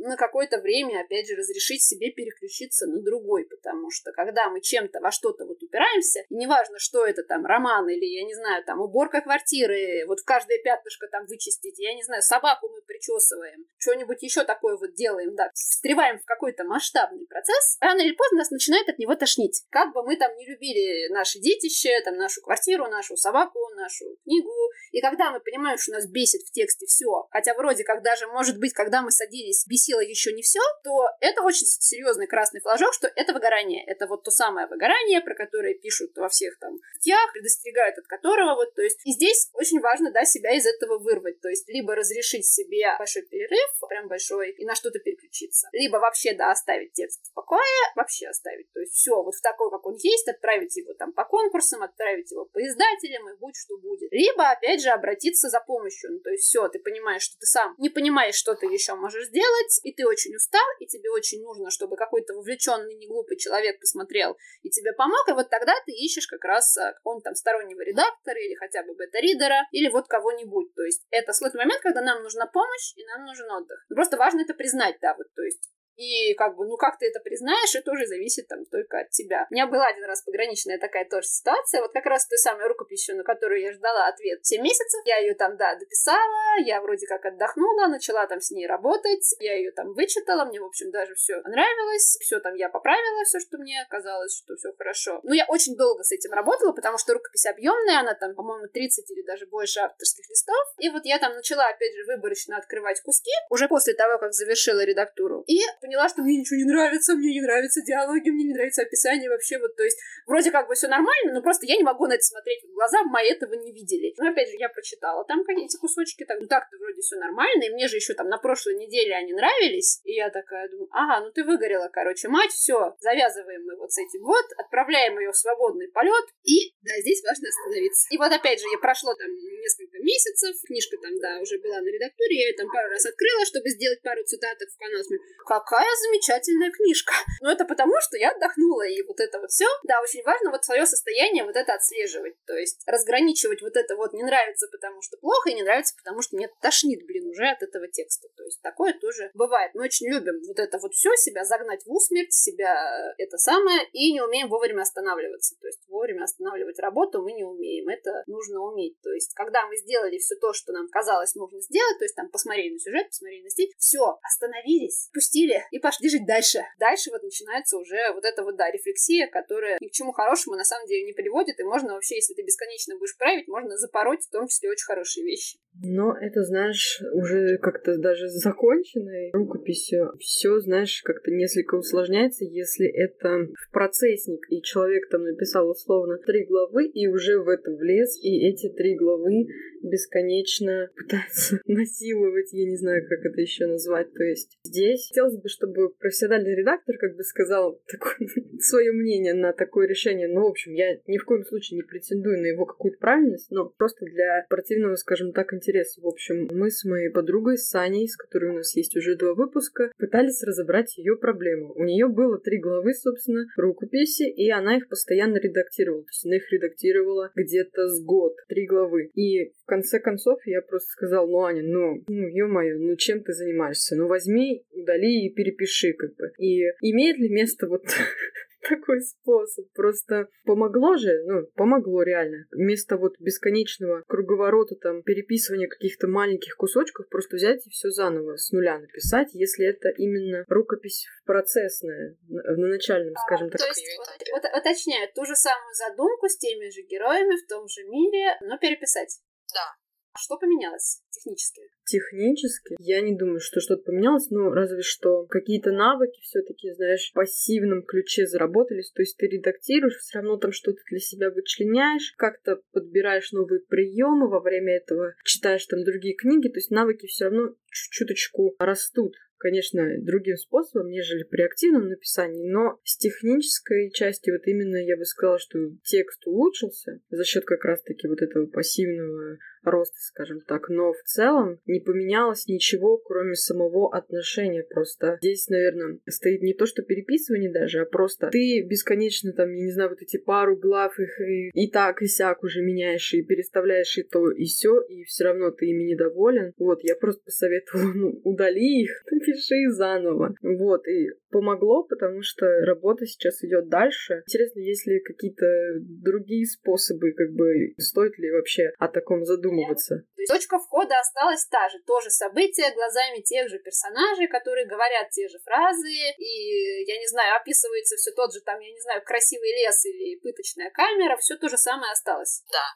на какое-то время, опять же, разрешить себе переключиться на другой, потому что когда мы чем-то во что-то вот упираемся, неважно, что это там, роман или, я не знаю, там, уборка квартиры, вот в каждое пятнышко там вычистить, я не знаю, собаку мы причесываем, что-нибудь еще такое вот делаем, да, встреваем в какой-то масштабный процесс, рано или поздно нас начинает от него тошнить. Как бы мы там не любили наше детище, там, нашу квартиру, нашу собаку, нашу книгу, и когда мы понимаем, что нас бесит в тексте все, хотя вроде как даже, может быть, когда мы садились, бесило еще не все, то это очень серьезный красный флажок, что это выгорание. Это вот то самое выгорание, про которое пишут во всех там статьях, предостерегают от которого вот, то есть, и здесь очень важно, да, себя из этого вырвать, то есть, либо разрешить себе большой перерыв, прям большой, и на что-то переключиться, либо вообще, да, оставить текст в покое, вообще оставить, то есть, все вот в такой, как он есть, отправить его там по конкурсам, отправить его по издателям, и будь что будет. Либо, опять же, обратиться за помощью, ну, то есть, все, ты понимаешь, что ты сам не понимаешь, что ты еще можешь сделать, и ты очень устал, и тебе очень нужно, чтобы какой-то вовлеченный, не глупый человек посмотрел и тебе помог, и вот тогда ты ищешь как раз а, какого-нибудь там стороннего редактора или хотя бы бета-ридера, или вот кого-нибудь. То есть это тот момент, когда нам нужна помощь и нам нужен отдых. Просто важно это признать, да, вот, то есть и как бы, ну как ты это признаешь, это уже зависит там только от тебя. У меня была один раз пограничная такая тоже ситуация, вот как раз той самой рукописью, на которую я ждала ответ 7 месяцев. Я ее там, да, дописала, я вроде как отдохнула, начала там с ней работать, я ее там вычитала, мне, в общем, даже все понравилось, все там я поправила, все, что мне казалось, что все хорошо. Ну, я очень долго с этим работала, потому что рукопись объемная, она там, по-моему, 30 или даже больше авторских листов. И вот я там начала, опять же, выборочно открывать куски, уже после того, как завершила редактуру. И поняла, что мне ничего не нравится, мне не нравятся диалоги, мне не нравится описание вообще, вот, то есть, вроде как бы все нормально, но просто я не могу на это смотреть в глаза, мои этого не видели. Но опять же, я прочитала там какие-то кусочки, так, ну так-то вроде все нормально, и мне же еще там на прошлой неделе они нравились, и я такая думаю, ага, ну ты выгорела, короче, мать, все, завязываем мы вот с этим вот, отправляем ее в свободный полет, и, да, здесь важно остановиться. И вот опять же, я прошло там несколько месяцев, книжка там, да, уже была на редактуре, я ее там пару раз открыла, чтобы сделать пару цитаток в канал, смотрю, какая какая замечательная книжка. Но это потому, что я отдохнула, и вот это вот все. Да, очень важно вот свое состояние вот это отслеживать. То есть разграничивать вот это вот не нравится, потому что плохо, и не нравится, потому что мне тошнит, блин, уже от этого текста. То есть такое тоже бывает. Мы очень любим вот это вот все, себя загнать в усмерть, себя это самое, и не умеем вовремя останавливаться. То есть вовремя останавливать работу мы не умеем. Это нужно уметь. То есть когда мы сделали все то, что нам казалось нужно сделать, то есть там посмотрели на сюжет, посмотрели на стиль, все, остановились, пустили, и пошли жить дальше. Дальше вот начинается уже вот эта вот, да, рефлексия, которая ни к чему хорошему на самом деле не приводит, и можно вообще, если ты бесконечно будешь править, можно запороть в том числе очень хорошие вещи. Но это, знаешь, уже как-то даже законченной рукописью все, знаешь, как-то несколько усложняется, если это в процессник, и человек там написал условно три главы, и уже в это влез, и эти три главы бесконечно пытается насиловать, я не знаю, как это еще назвать. То есть здесь хотелось бы, чтобы профессиональный редактор как бы сказал свое мнение на такое решение. Ну, в общем, я ни в коем случае не претендую на его какую-то правильность, но просто для спортивного, скажем так, интереса интереса. В общем, мы с моей подругой Саней, с которой у нас есть уже два выпуска, пытались разобрать ее проблему. У нее было три главы, собственно, рукописи, и она их постоянно редактировала. То есть она их редактировала где-то с год, три главы. И в конце концов я просто сказала, ну, Аня, ну, ну, ё-моё, ну чем ты занимаешься? Ну, возьми, удали и перепиши, как бы. И имеет ли место вот такой способ. Просто помогло же, ну, помогло реально. Вместо вот бесконечного круговорота, там, переписывания каких-то маленьких кусочков, просто взять и все заново с нуля написать, если это именно рукопись процессная, на начальном, а, скажем так. То есть, вот, вот, уточняю, ту же самую задумку с теми же героями в том же мире, но переписать. Да. Что поменялось технически? Технически я не думаю, что что-то поменялось, но разве что какие-то навыки все-таки, знаешь, в пассивном ключе заработались. То есть ты редактируешь, все равно там что-то для себя вычленяешь, как-то подбираешь новые приемы во время этого, читаешь там другие книги, то есть навыки все равно чуточку растут конечно, другим способом, нежели при активном написании, но с технической части вот именно я бы сказала, что текст улучшился за счет как раз-таки вот этого пассивного роста, скажем так. Но в целом не поменялось ничего, кроме самого отношения. Просто здесь, наверное, стоит не то, что переписывание даже, а просто ты бесконечно там, я не знаю, вот эти пару глав их и, и так, и сяк уже меняешь, и переставляешь и то, и все, и все равно ты ими недоволен. Вот, я просто посоветовала, ну, удали их, напиши заново. Вот, и помогло, потому что работа сейчас идет дальше. Интересно, есть ли какие-то другие способы, как бы, стоит ли вообще о таком задумываться? То есть точка входа осталась та же, тоже событие глазами тех же персонажей, которые говорят те же фразы, и, я не знаю, описывается все тот же, там, я не знаю, красивый лес или пыточная камера, все то же самое осталось. Да.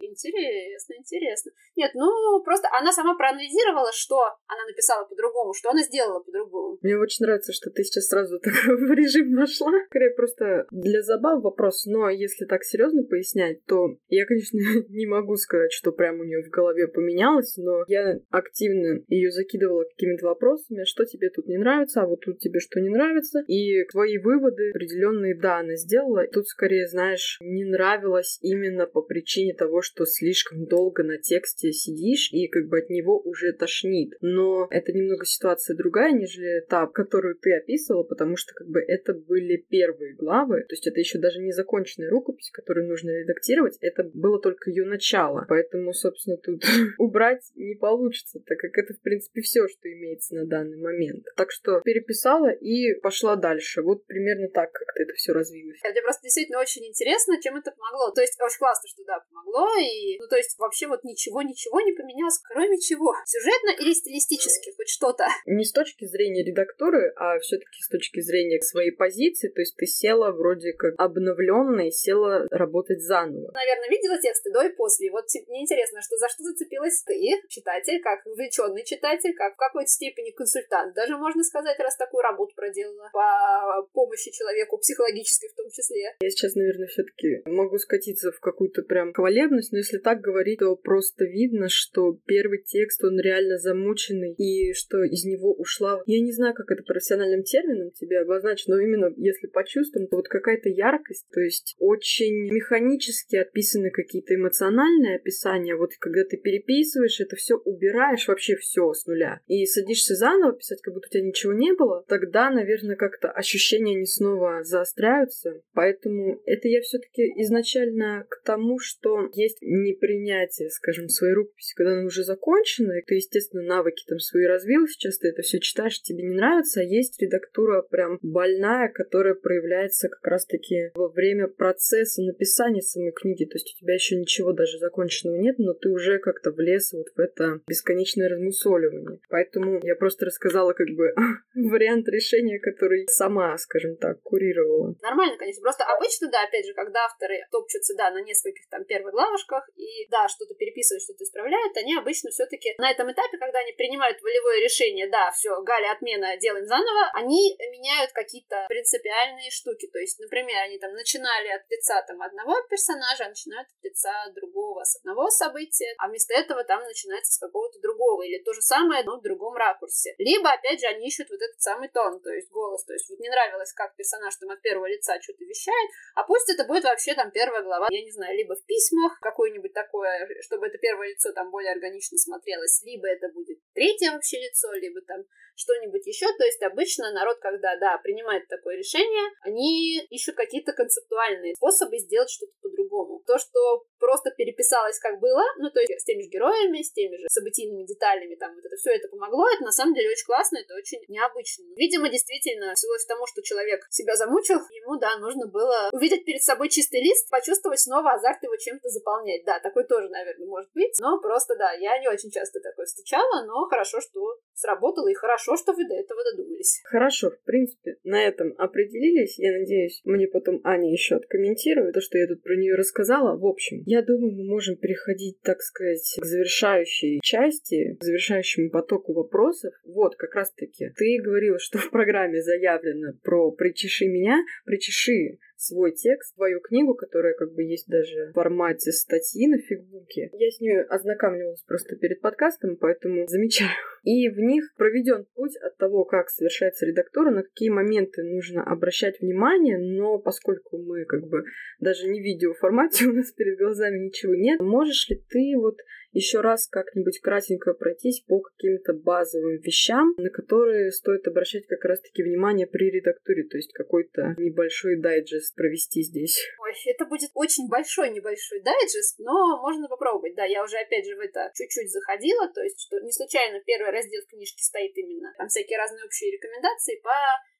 Интересно, интересно. Нет, ну, просто она сама проанализировала, что она написала по-другому, что она сделала по-другому. Мне очень нравится, что ты сейчас сразу так в режим вошла. Скорее, просто для забав вопрос, но если так серьезно пояснять, то я, конечно, не могу сказать, что прям у нее в голове поменялось, но я активно ее закидывала какими-то вопросами, что тебе тут не нравится, а вот тут тебе что не нравится, и твои выводы определенные, да, она сделала. Тут скорее, знаешь, не нравилось именно по причине того, что слишком долго на тексте сидишь и как бы от него уже тошнит. Но это немного ситуация другая, нежели та, которую ты описывала, потому что как бы это были первые главы, то есть это еще даже не законченная рукопись, которую нужно редактировать, это было только ее начало, поэтому, собственно, тут убрать не получится, так как это, в принципе, все, что имеется на данный момент. Так что переписала и пошла дальше. Вот примерно так как-то это все развилось. Мне просто действительно очень интересно, чем это помогло. То есть очень классно, что да, помогло, и, ну, то есть вообще вот ничего-ничего не поменялось, кроме чего? Сюжетно или стилистически хоть что-то? Не с точки зрения редактуры, а все-таки с точки зрения своей позиции, то есть ты села вроде как обновленная села работать заново. Наверное, видела тексты до и после. Вот мне интересно, что за что зацепилась ты, читатель, как увлеченный читатель, как в какой-то степени консультант. Даже можно сказать, раз такую работу проделала по помощи человеку психологической в том числе. Я сейчас, наверное, все-таки могу скатиться в какую-то прям хвалебность, но если так говорить, то просто видно, что первый текст, он реально замученный, и что из него ушла... Я не знаю, как это профессиональным термином тебе обозначить, но именно если почувствуем, то вот какая-то яркость, то есть очень механически описаны какие-то эмоциональные описания. Вот когда ты переписываешь, это все убираешь вообще все с нуля. И садишься заново писать, как будто у тебя ничего не было, тогда, наверное, как-то ощущения не снова заостряются. Поэтому это я все-таки изначально к тому, что есть непринятие, скажем, своей рукописи, когда она уже закончена, и ты, естественно, навыки там свои развил, сейчас ты это все читаешь, тебе не нравится, а есть редактура прям больная, которая проявляется как раз-таки во время процесса написания самой книги. То есть у тебя еще ничего даже законченного нет, но ты уже как-то влез вот в это бесконечное размусоливание. Поэтому я просто рассказала как бы вариант решения, который сама, скажем так, курировала. Нормально, конечно. Просто обычно, да, опять же, когда авторы топчутся, да, на нескольких там первых главушках и, да, что-то переписывают, что-то исправляют, они обычно все-таки на этом этапе, когда они принимают волевое решение, да, все, Галя, отмена, делаем заново, они меняют какие-то принципиальные штуки. То есть, например, они там начинали от лица там одного персонажа, а начинают от лица другого, с одного события, а вместо этого там начинается с какого-то другого. Или то же самое, но в другом ракурсе. Либо, опять же, они ищут вот этот самый тон, то есть голос. То есть вот не нравилось, как персонаж там от первого лица что-то вещает, а пусть это будет вообще там первая глава, я не знаю, либо в письмах, какое-нибудь такое, чтобы это первое лицо там более органично смотрелось, либо это будет третье вообще лицо, либо там что-нибудь еще. То есть обычно народ, когда, да, принимает такое решение, они ищут какие-то концептуальные способы сделать что-то по-другому. То, что просто переписалось как было, ну, то есть с теми же героями, с теми же событийными деталями, там, вот это все это помогло, это на самом деле очень классно, это очень необычно. Видимо, действительно, всего лишь тому, что человек себя замучил, ему, да, нужно было увидеть перед собой чистый лист, почувствовать снова азарт его чем-то заполнять. Да, такой тоже, наверное, может быть, но просто, да, я не очень часто такое встречала, но хорошо, что сработало, и хорошо, что вы до этого додумались. Хорошо, в принципе, на этом определились. Я надеюсь, мне потом Аня еще откомментирует то, что я тут про нее рассказала. В общем, я думаю, мы можем переходить, так сказать, к завершающей части, к завершающему потоку вопросов. Вот, как раз-таки, ты говорила, что в программе заявлено про «Причеши меня», «Причеши свой текст, свою книгу, которая как бы есть даже в формате статьи на фигбуке. Я с ней ознакомливалась просто перед подкастом, поэтому замечаю. И в них проведен путь от того, как совершается редактура, на какие моменты нужно обращать внимание, но поскольку мы как бы даже не в видеоформате, у нас перед глазами ничего нет, можешь ли ты вот еще раз как-нибудь кратенько пройтись по каким-то базовым вещам, на которые стоит обращать как раз-таки внимание при редактуре, то есть какой-то небольшой дайджест провести здесь. Ой, это будет очень большой небольшой дайджест, но можно попробовать. Да, я уже опять же в это чуть-чуть заходила, то есть что не случайно первый раздел книжки стоит именно там всякие разные общие рекомендации по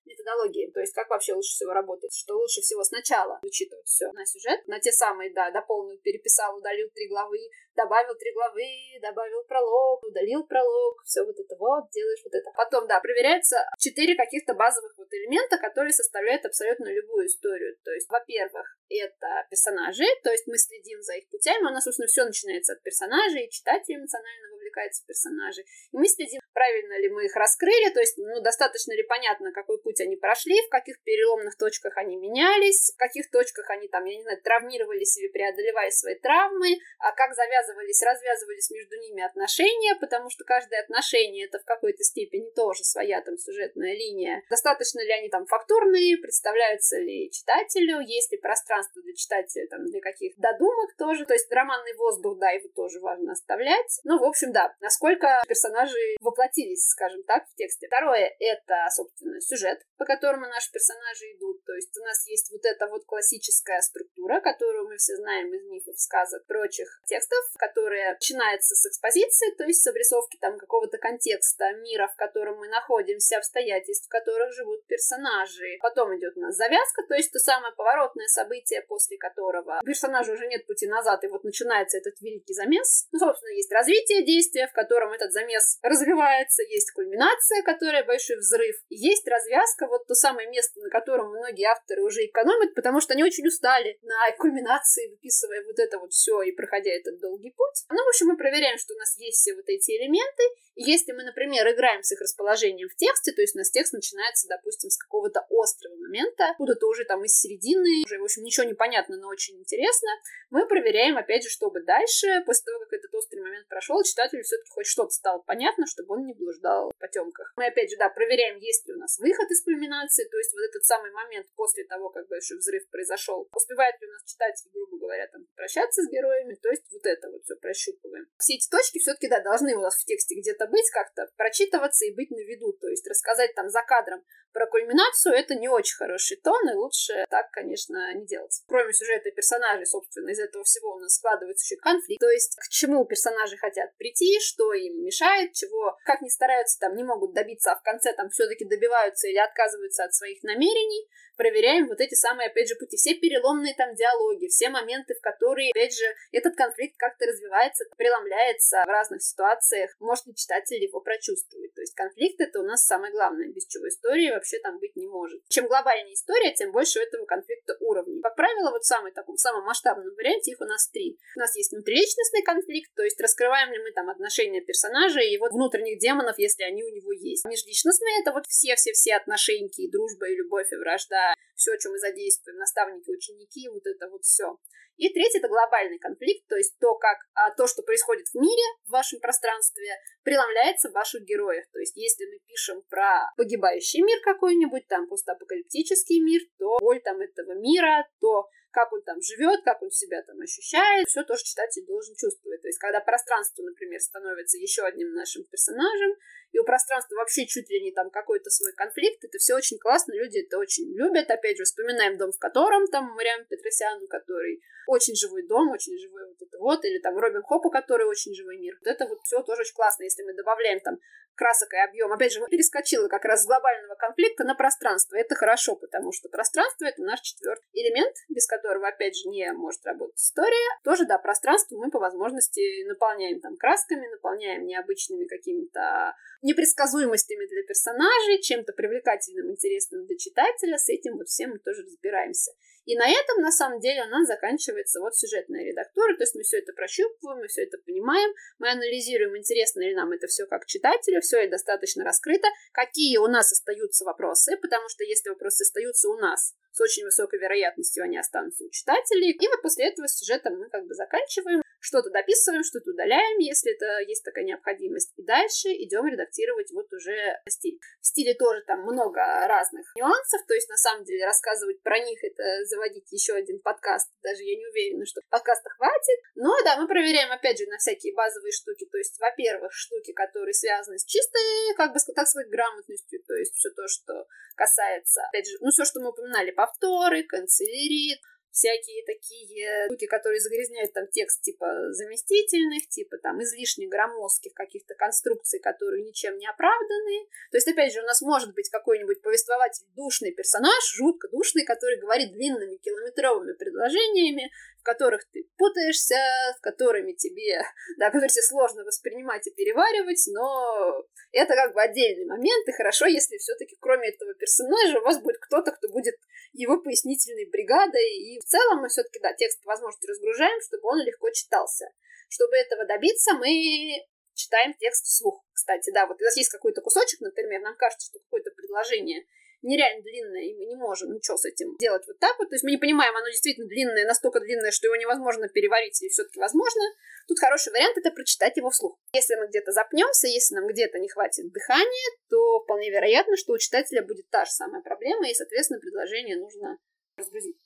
методологии, то есть как вообще лучше всего работать, что лучше всего сначала учитывать все на сюжет, на те самые, да, дополнил, переписал, удалил три главы, добавил три главы, добавил пролог, удалил пролог, все вот это вот, делаешь вот это. Потом, да, проверяется четыре каких-то базовых вот элемента, которые составляют абсолютно любую историю. То есть, во-первых, это персонажи, то есть мы следим за их путями, у нас, собственно, все начинается от персонажей, и читатель эмоционально вовлекается в персонажей. И мы следим, правильно ли мы их раскрыли, то есть, ну, достаточно ли понятно, какой путь они прошли, в каких переломных точках они менялись, в каких точках они там, я не знаю, травмировались или преодолевали свои травмы, а как завязывались, развязывались между ними отношения, потому что каждое отношение это в какой-то степени тоже своя там сюжетная линия. Достаточно ли они там фактурные, представляются ли читателю, есть ли пространство для читателя там для каких додумок тоже, то есть романный воздух, да, его тоже важно оставлять. Ну, в общем, да, насколько персонажи воплотились, скажем так, в тексте. Второе — это, собственно, сюжет, по которому наши персонажи идут. То есть у нас есть вот эта вот классическая структура, которую мы все знаем из мифов, сказок, прочих текстов, которая начинается с экспозиции, то есть с обрисовки там какого-то контекста мира, в котором мы находимся, обстоятельств, в которых живут персонажи. Потом идет у нас завязка, то есть то самое поворотное событие, после которого персонажу уже нет пути назад, и вот начинается этот великий замес. Ну, собственно, есть развитие действия, в котором этот замес развивается, есть кульминация, которая большой взрыв, есть развязка, вот то самое место, на котором многие авторы уже экономят, потому что они очень устали на кульминации, выписывая вот это вот все и проходя этот долгий путь. Ну, в общем, мы проверяем, что у нас есть все вот эти элементы, и если мы, например, играем с их расположением в тексте, то есть у нас текст начинается, допустим, с какого-то острого момента, откуда-то уже там из середины, уже, в общем, ничего не понятно, но очень интересно, мы проверяем, опять же, чтобы дальше, после того, как этот острый момент прошел, читателю все-таки хоть что-то стало понятно, чтобы он не блуждал в потемках. Мы, опять же, да, проверяем, есть ли у нас выход из кульминации, то есть вот этот самый момент после того, как большой взрыв произошел, успевает ли у нас читатель, грубо говоря, там, прощаться с героями, то есть вот это вот все прощупываем. Все эти точки все-таки, да, должны у нас в тексте где-то быть, как-то прочитываться и быть на виду, то есть рассказать там за кадром про кульминацию, это не очень хороший тон, и лучше так, конечно, не делать. Кроме сюжета персонажей, собственно, из этого всего у нас складывается еще конфликт, то есть к чему персонажи хотят прийти, что им мешает, чего, как ни стараются, там, не могут добиться, а в конце там все-таки добиваются или отказываются от своих намерений, проверяем вот эти самые, опять же, пути, все переломные там диалоги, все моменты, в которые, опять же, этот конфликт как-то развивается, преломляется в разных ситуациях, может ли читатель его прочувствовать. То есть конфликт это у нас самое главное, без чего истории вообще там быть не может. Чем глобальнее история, тем больше у этого конфликта уровней. Как правило, вот в самом таком, самом масштабном варианте их у нас три. У нас есть внутриличностный конфликт, то есть раскрываем ли мы там отношения персонажей и его внутренних демонов, если они у него есть. Межличностные это вот все-все-все отношения, и дружба, и любовь, и вражда, все, о чем мы задействуем, наставники, ученики, вот это вот все. И третий это глобальный конфликт, то есть то, как а, то, что происходит в мире, в вашем пространстве, преломляется в ваших героях. То есть если мы пишем про погибающий мир, как какой-нибудь, там постапокалиптический мир, то боль там этого мира, то как он там живет, как он себя там ощущает, все тоже читатель должен чувствовать. То есть, когда пространство, например, становится еще одним нашим персонажем, и у пространства вообще чуть ли не там какой-то свой конфликт, это все очень классно, люди это очень любят. Опять же, вспоминаем дом, в котором там Мариам Петросян, который очень живой дом, очень живой вот это вот, или там Робин Хоп, у которой очень живой мир. Вот это вот все тоже очень классно, если мы добавляем там красок и объем. Опять же, перескочила как раз с глобального конфликта на пространство. Это хорошо, потому что пространство — это наш четвертый элемент, без которого, опять же, не может работать история. Тоже, да, пространство мы по возможности наполняем там красками, наполняем необычными какими-то непредсказуемостями для персонажей, чем-то привлекательным, интересным для читателя. С этим вот всем мы тоже разбираемся. И на этом, на самом деле, у нас заканчивается вот сюжетная редактура, то есть мы все это прощупываем, мы все это понимаем, мы анализируем, интересно ли нам это все как читателю, все это достаточно раскрыто, какие у нас остаются вопросы, потому что если вопросы остаются у нас, с очень высокой вероятностью они останутся у читателей. И вот после этого сюжетом мы как бы заканчиваем, что-то дописываем, что-то удаляем, если это есть такая необходимость. И дальше идем редактировать вот уже стиль. В стиле тоже там много разных нюансов, то есть на самом деле рассказывать про них это заводить еще один подкаст. Даже я не уверена, что подкаста хватит. Но да, мы проверяем опять же на всякие базовые штуки. То есть, во-первых, штуки, которые связаны с чистой, как бы так сказать, грамотностью. То есть все то, что касается, опять же, ну все, что мы упоминали, повторы, канцелярит, всякие такие штуки, которые загрязняют там текст типа заместительных, типа там излишне громоздких каких-то конструкций, которые ничем не оправданы. То есть, опять же, у нас может быть какой-нибудь повествователь душный персонаж, жутко душный, который говорит длинными километровыми предложениями, в которых ты путаешься, в которыми тебе, да, которые сложно воспринимать и переваривать, но это как бы отдельный момент, и хорошо, если все-таки кроме этого персонажа у вас будет кто-то, кто будет его пояснительной бригадой, и в целом мы все-таки, да, текст возможности разгружаем, чтобы он легко читался. Чтобы этого добиться, мы читаем текст вслух. Кстати, да, вот у нас есть какой-то кусочек, например, нам кажется, что какое-то предложение нереально длинное, и мы не можем ничего с этим делать вот так вот. То есть мы не понимаем, оно действительно длинное, настолько длинное, что его невозможно переварить, и все-таки возможно. Тут хороший вариант — это прочитать его вслух. Если мы где-то запнемся, если нам где-то не хватит дыхания, то вполне вероятно, что у читателя будет та же самая проблема, и, соответственно, предложение нужно разгрузить.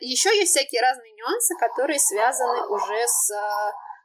Еще есть всякие разные нюансы, которые связаны уже с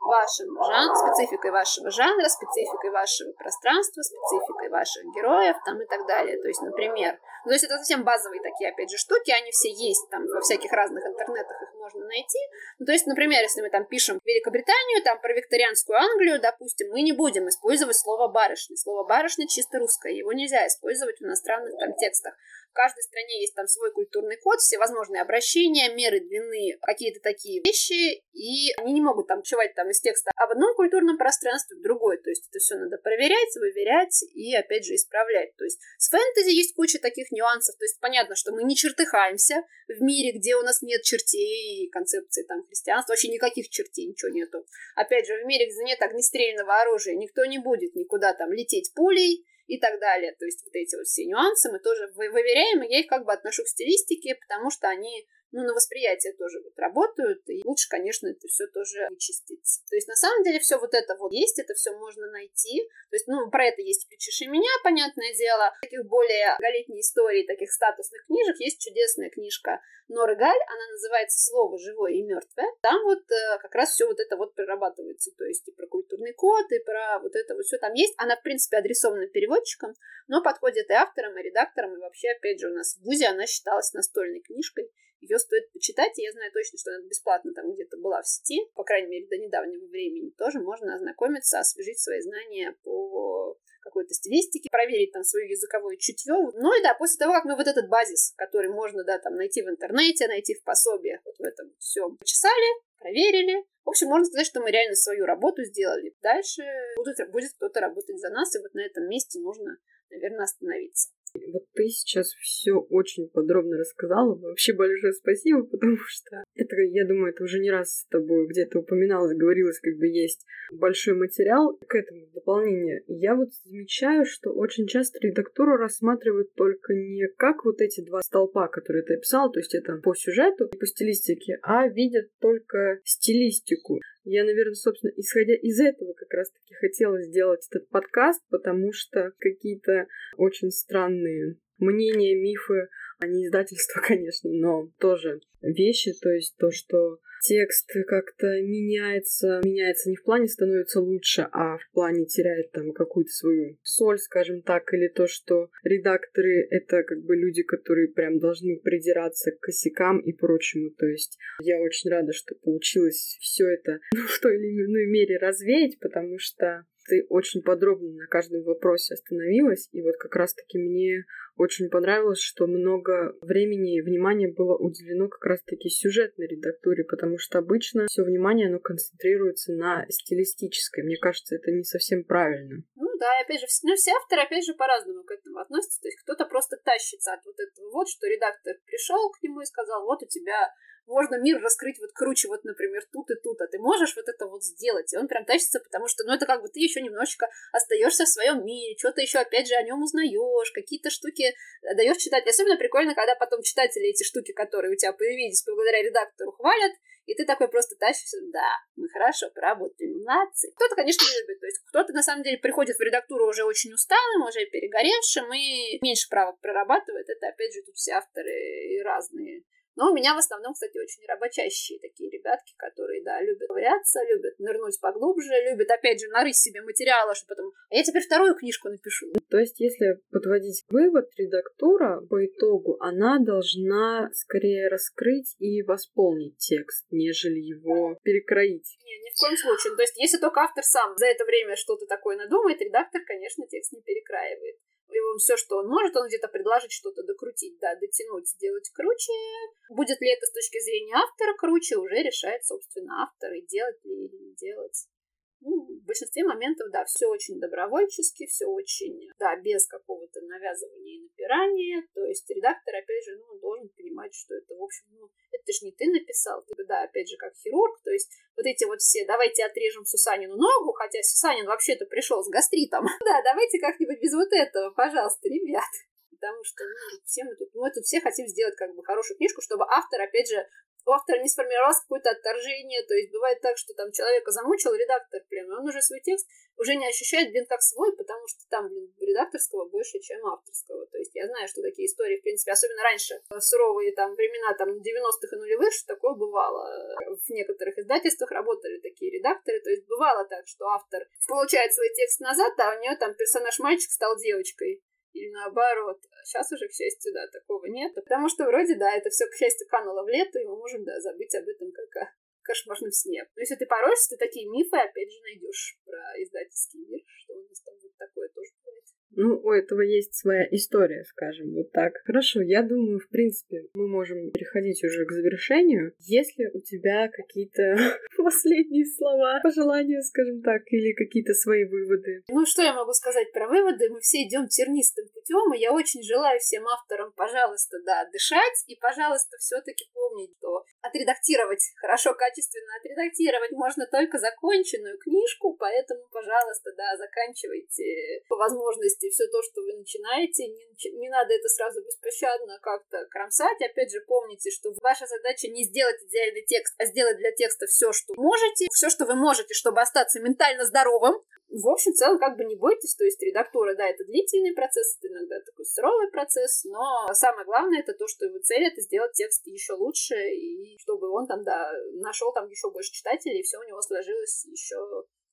вашим жанром, спецификой вашего жанра, спецификой вашего пространства, спецификой ваших героев там и так далее. То есть, например, ну, то есть это совсем базовые такие, опять же, штуки, они все есть там во всяких разных интернетах, их можно найти. Ну, то есть, например, если мы там пишем Великобританию, там про викторианскую Англию, допустим, мы не будем использовать слово барышня. Слово барышня чисто русское, его нельзя использовать в иностранных там текстах. В каждой стране есть там свой культурный код, все возможные обращения, меры длины, какие-то такие вещи, и они не могут там чувать там из текста а в одном культурном пространстве, в другой. То есть это все надо проверять, выверять и, опять же, исправлять. То есть с фэнтези есть куча таких нюансов. То есть понятно, что мы не чертыхаемся в мире, где у нас нет чертей и концепции там христианства. Вообще никаких чертей, ничего нету. Опять же, в мире, где нет огнестрельного оружия, никто не будет никуда там лететь пулей, и так далее. То есть вот эти вот все нюансы мы тоже выверяем, и я их как бы отношу к стилистике, потому что они ну, на восприятие тоже вот работают, и лучше, конечно, это все тоже вычистить. То есть, на самом деле, все вот это вот есть, это все можно найти. То есть, ну, про это есть «Включишь и меня», понятное дело. Таких более голетней историй, таких статусных книжек есть чудесная книжка Норы Галь, она называется «Слово живое и мертвое». Там вот э, как раз все вот это вот прорабатывается, то есть и про культурный код, и про вот это вот все там есть. Она, в принципе, адресована переводчикам, но подходит и авторам, и редакторам, и вообще, опять же, у нас в ВУЗе она считалась настольной книжкой. Ее стоит почитать, и я знаю точно, что она бесплатно там где-то была в сети, по крайней мере, до недавнего времени. Тоже можно ознакомиться, освежить свои знания по какой-то стилистике, проверить там свое языковое чутье. Ну и да, после того, как мы вот этот базис, который можно, да, там найти в интернете, найти в пособиях, вот в этом все почесали, проверили. В общем, можно сказать, что мы реально свою работу сделали. Дальше будет, будет кто-то работать за нас, и вот на этом месте нужно, наверное, остановиться. Вот ты сейчас все очень подробно рассказала. Вообще большое спасибо, потому что это, я думаю, это уже не раз с тобой где-то упоминалось, говорилось, как бы есть большой материал к этому дополнение. Я вот замечаю, что очень часто редактуру рассматривают только не как вот эти два столпа, которые ты описал, то есть это по сюжету и по стилистике, а видят только стилистику. Я, наверное, собственно, исходя из этого как раз-таки хотела сделать этот подкаст, потому что какие-то очень странные мнения, мифы, а не издательство, конечно, но тоже вещи, то есть то, что текст как-то меняется, меняется не в плане становится лучше, а в плане теряет там какую-то свою соль, скажем так, или то, что редакторы — это как бы люди, которые прям должны придираться к косякам и прочему. То есть я очень рада, что получилось все это ну, в той или иной мере развеять, потому что ты очень подробно на каждом вопросе остановилась, и вот как раз-таки мне очень понравилось, что много времени и внимания было уделено как раз-таки сюжетной редактуре, потому что обычно все внимание, оно концентрируется на стилистической. Мне кажется, это не совсем правильно. Ну да, опять же, ну, все авторы, опять же, по-разному к этому относятся. То есть кто-то просто тащится от вот этого вот, что редактор пришел к нему и сказал, вот у тебя можно мир раскрыть вот круче, вот, например, тут и тут, а ты можешь вот это вот сделать. И он прям тащится, потому что, ну, это как бы ты еще немножечко остаешься в своем мире, что-то еще, опять же, о нем узнаешь, какие-то штуки даешь читать. Особенно прикольно, когда потом читатели эти штуки, которые у тебя появились благодаря редактору, хвалят, и ты такой просто тащишься, да, мы хорошо поработали, молодцы. Кто-то, конечно, не любит, то есть кто-то, на самом деле, приходит в редактуру уже очень усталым, уже перегоревшим и меньше правок прорабатывает. Это, опять же, тут все авторы и разные но у меня в основном, кстати, очень работящие такие ребятки, которые, да, любят ковыряться, любят нырнуть поглубже, любят, опять же, нарыть себе материала, что потом... А я теперь вторую книжку напишу. То есть, если подводить вывод, редактура по итогу, она должна скорее раскрыть и восполнить текст, нежели его перекроить. Не, ни в коем случае. То есть, если только автор сам за это время что-то такое надумает, редактор, конечно, текст не перекраивает он все, что он может, он где-то предложить что-то докрутить, да, дотянуть, сделать круче. Будет ли это с точки зрения автора круче, уже решает, собственно, автор, и делать ли или не делать. Ну, в большинстве моментов, да, все очень добровольчески, все очень, да, без какого-то навязывания и напирания. То есть редактор, опять же, ну, должен понимать, что это, в общем, ну, это ж не ты написал, ты, да, опять же, как хирург. То есть вот эти вот все, давайте отрежем Сусанину ногу, хотя Сусанин вообще-то пришел с гастритом. Да, давайте как-нибудь без вот этого, пожалуйста, ребят потому что ну, все мы тут, мы тут все хотим сделать как бы хорошую книжку, чтобы автор, опять же, у автора не сформировалось какое-то отторжение, то есть бывает так, что там человека замучил редактор, прям, он уже свой текст уже не ощущает, блин, как свой, потому что там, блин, редакторского больше, чем авторского. То есть я знаю, что такие истории, в принципе, особенно раньше, в суровые там времена, там, 90-х и нулевых, что такое бывало. В некоторых издательствах работали такие редакторы, то есть бывало так, что автор получает свой текст назад, а у нее там персонаж мальчик стал девочкой или наоборот. Сейчас уже, к счастью, да, такого нет. Потому что вроде, да, это все, к счастью, кануло в лету, и мы можем, да, забыть об этом как о кошмарном сне. Но если ты пороешься, ты такие мифы опять же найдешь про издательский мир, что у нас там вот такое тоже. Ну, у этого есть своя история, скажем, вот так. Хорошо, я думаю, в принципе, мы можем переходить уже к завершению. Если у тебя какие-то последние слова, пожелания, скажем так, или какие-то свои выводы. Ну, что я могу сказать про выводы? Мы все идем тернистым путем, и я очень желаю всем авторам, пожалуйста, да, дышать, и, пожалуйста, все-таки помнить, что отредактировать хорошо, качественно отредактировать можно только законченную книжку, поэтому, пожалуйста, да, заканчивайте по возможности и все то, что вы начинаете, не, не надо это сразу беспощадно как-то кромсать. Опять же, помните, что ваша задача не сделать идеальный текст, а сделать для текста все, что можете, все, что вы можете, чтобы остаться ментально здоровым. В общем, в целом, как бы не бойтесь, то есть редактура, да, это длительный процесс, это иногда такой суровый процесс, но самое главное это то, что его цель это сделать текст еще лучше, и чтобы он там, да, нашел там еще больше читателей, и все у него сложилось еще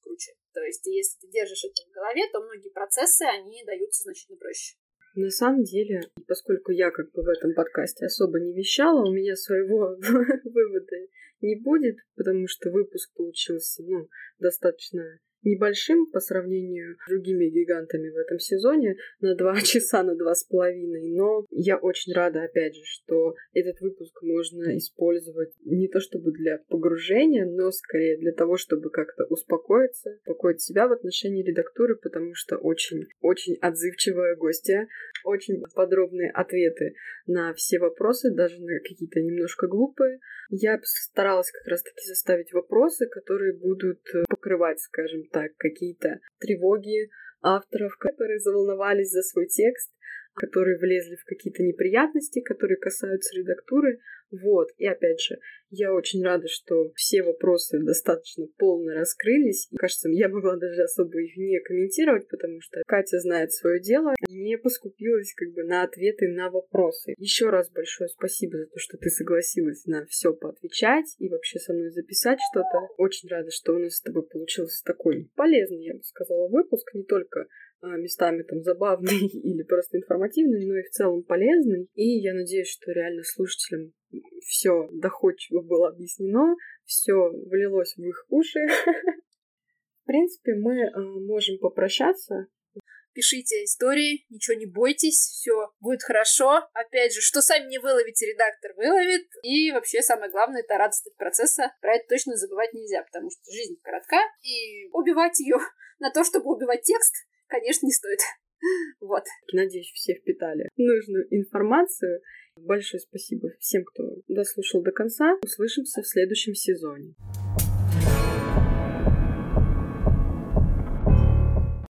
круче. То есть, если ты держишь это в голове, то многие процессы, они даются значительно проще. На самом деле, поскольку я как бы в этом подкасте особо не вещала, у меня своего вывода не будет, потому что выпуск получился, ну, достаточно небольшим по сравнению с другими гигантами в этом сезоне на два часа, на два с половиной, но я очень рада, опять же, что этот выпуск можно использовать не то чтобы для погружения, но скорее для того, чтобы как-то успокоиться, успокоить себя в отношении редактуры, потому что очень-очень отзывчивая гостья, очень подробные ответы на все вопросы, даже на какие-то немножко глупые. Я старалась как раз-таки составить вопросы, которые будут покрывать, скажем так, какие-то тревоги авторов, которые заволновались за свой текст, которые влезли в какие-то неприятности, которые касаются редактуры. Вот. И опять же, я очень рада, что все вопросы достаточно полно раскрылись. И, кажется, я могла даже особо их не комментировать, потому что Катя знает свое дело, не поскупилась как бы на ответы на вопросы. Еще раз большое спасибо за то, что ты согласилась на все поотвечать и вообще со мной записать что-то. Очень рада, что у нас с тобой получился такой полезный, я бы сказала, выпуск, не только местами там забавный или просто информативный, но и в целом полезный. И я надеюсь, что реально слушателям все доходчиво было объяснено, все влилось в их уши. В принципе, мы э, можем попрощаться. Пишите истории, ничего не бойтесь, все будет хорошо. Опять же, что сами не выловите, редактор выловит. И вообще самое главное это радость от процесса. Про это точно забывать нельзя, потому что жизнь коротка, и убивать ее на то, чтобы убивать текст, конечно, не стоит. Вот. Надеюсь, все впитали нужную информацию. Большое спасибо всем, кто дослушал до конца. Услышимся в следующем сезоне.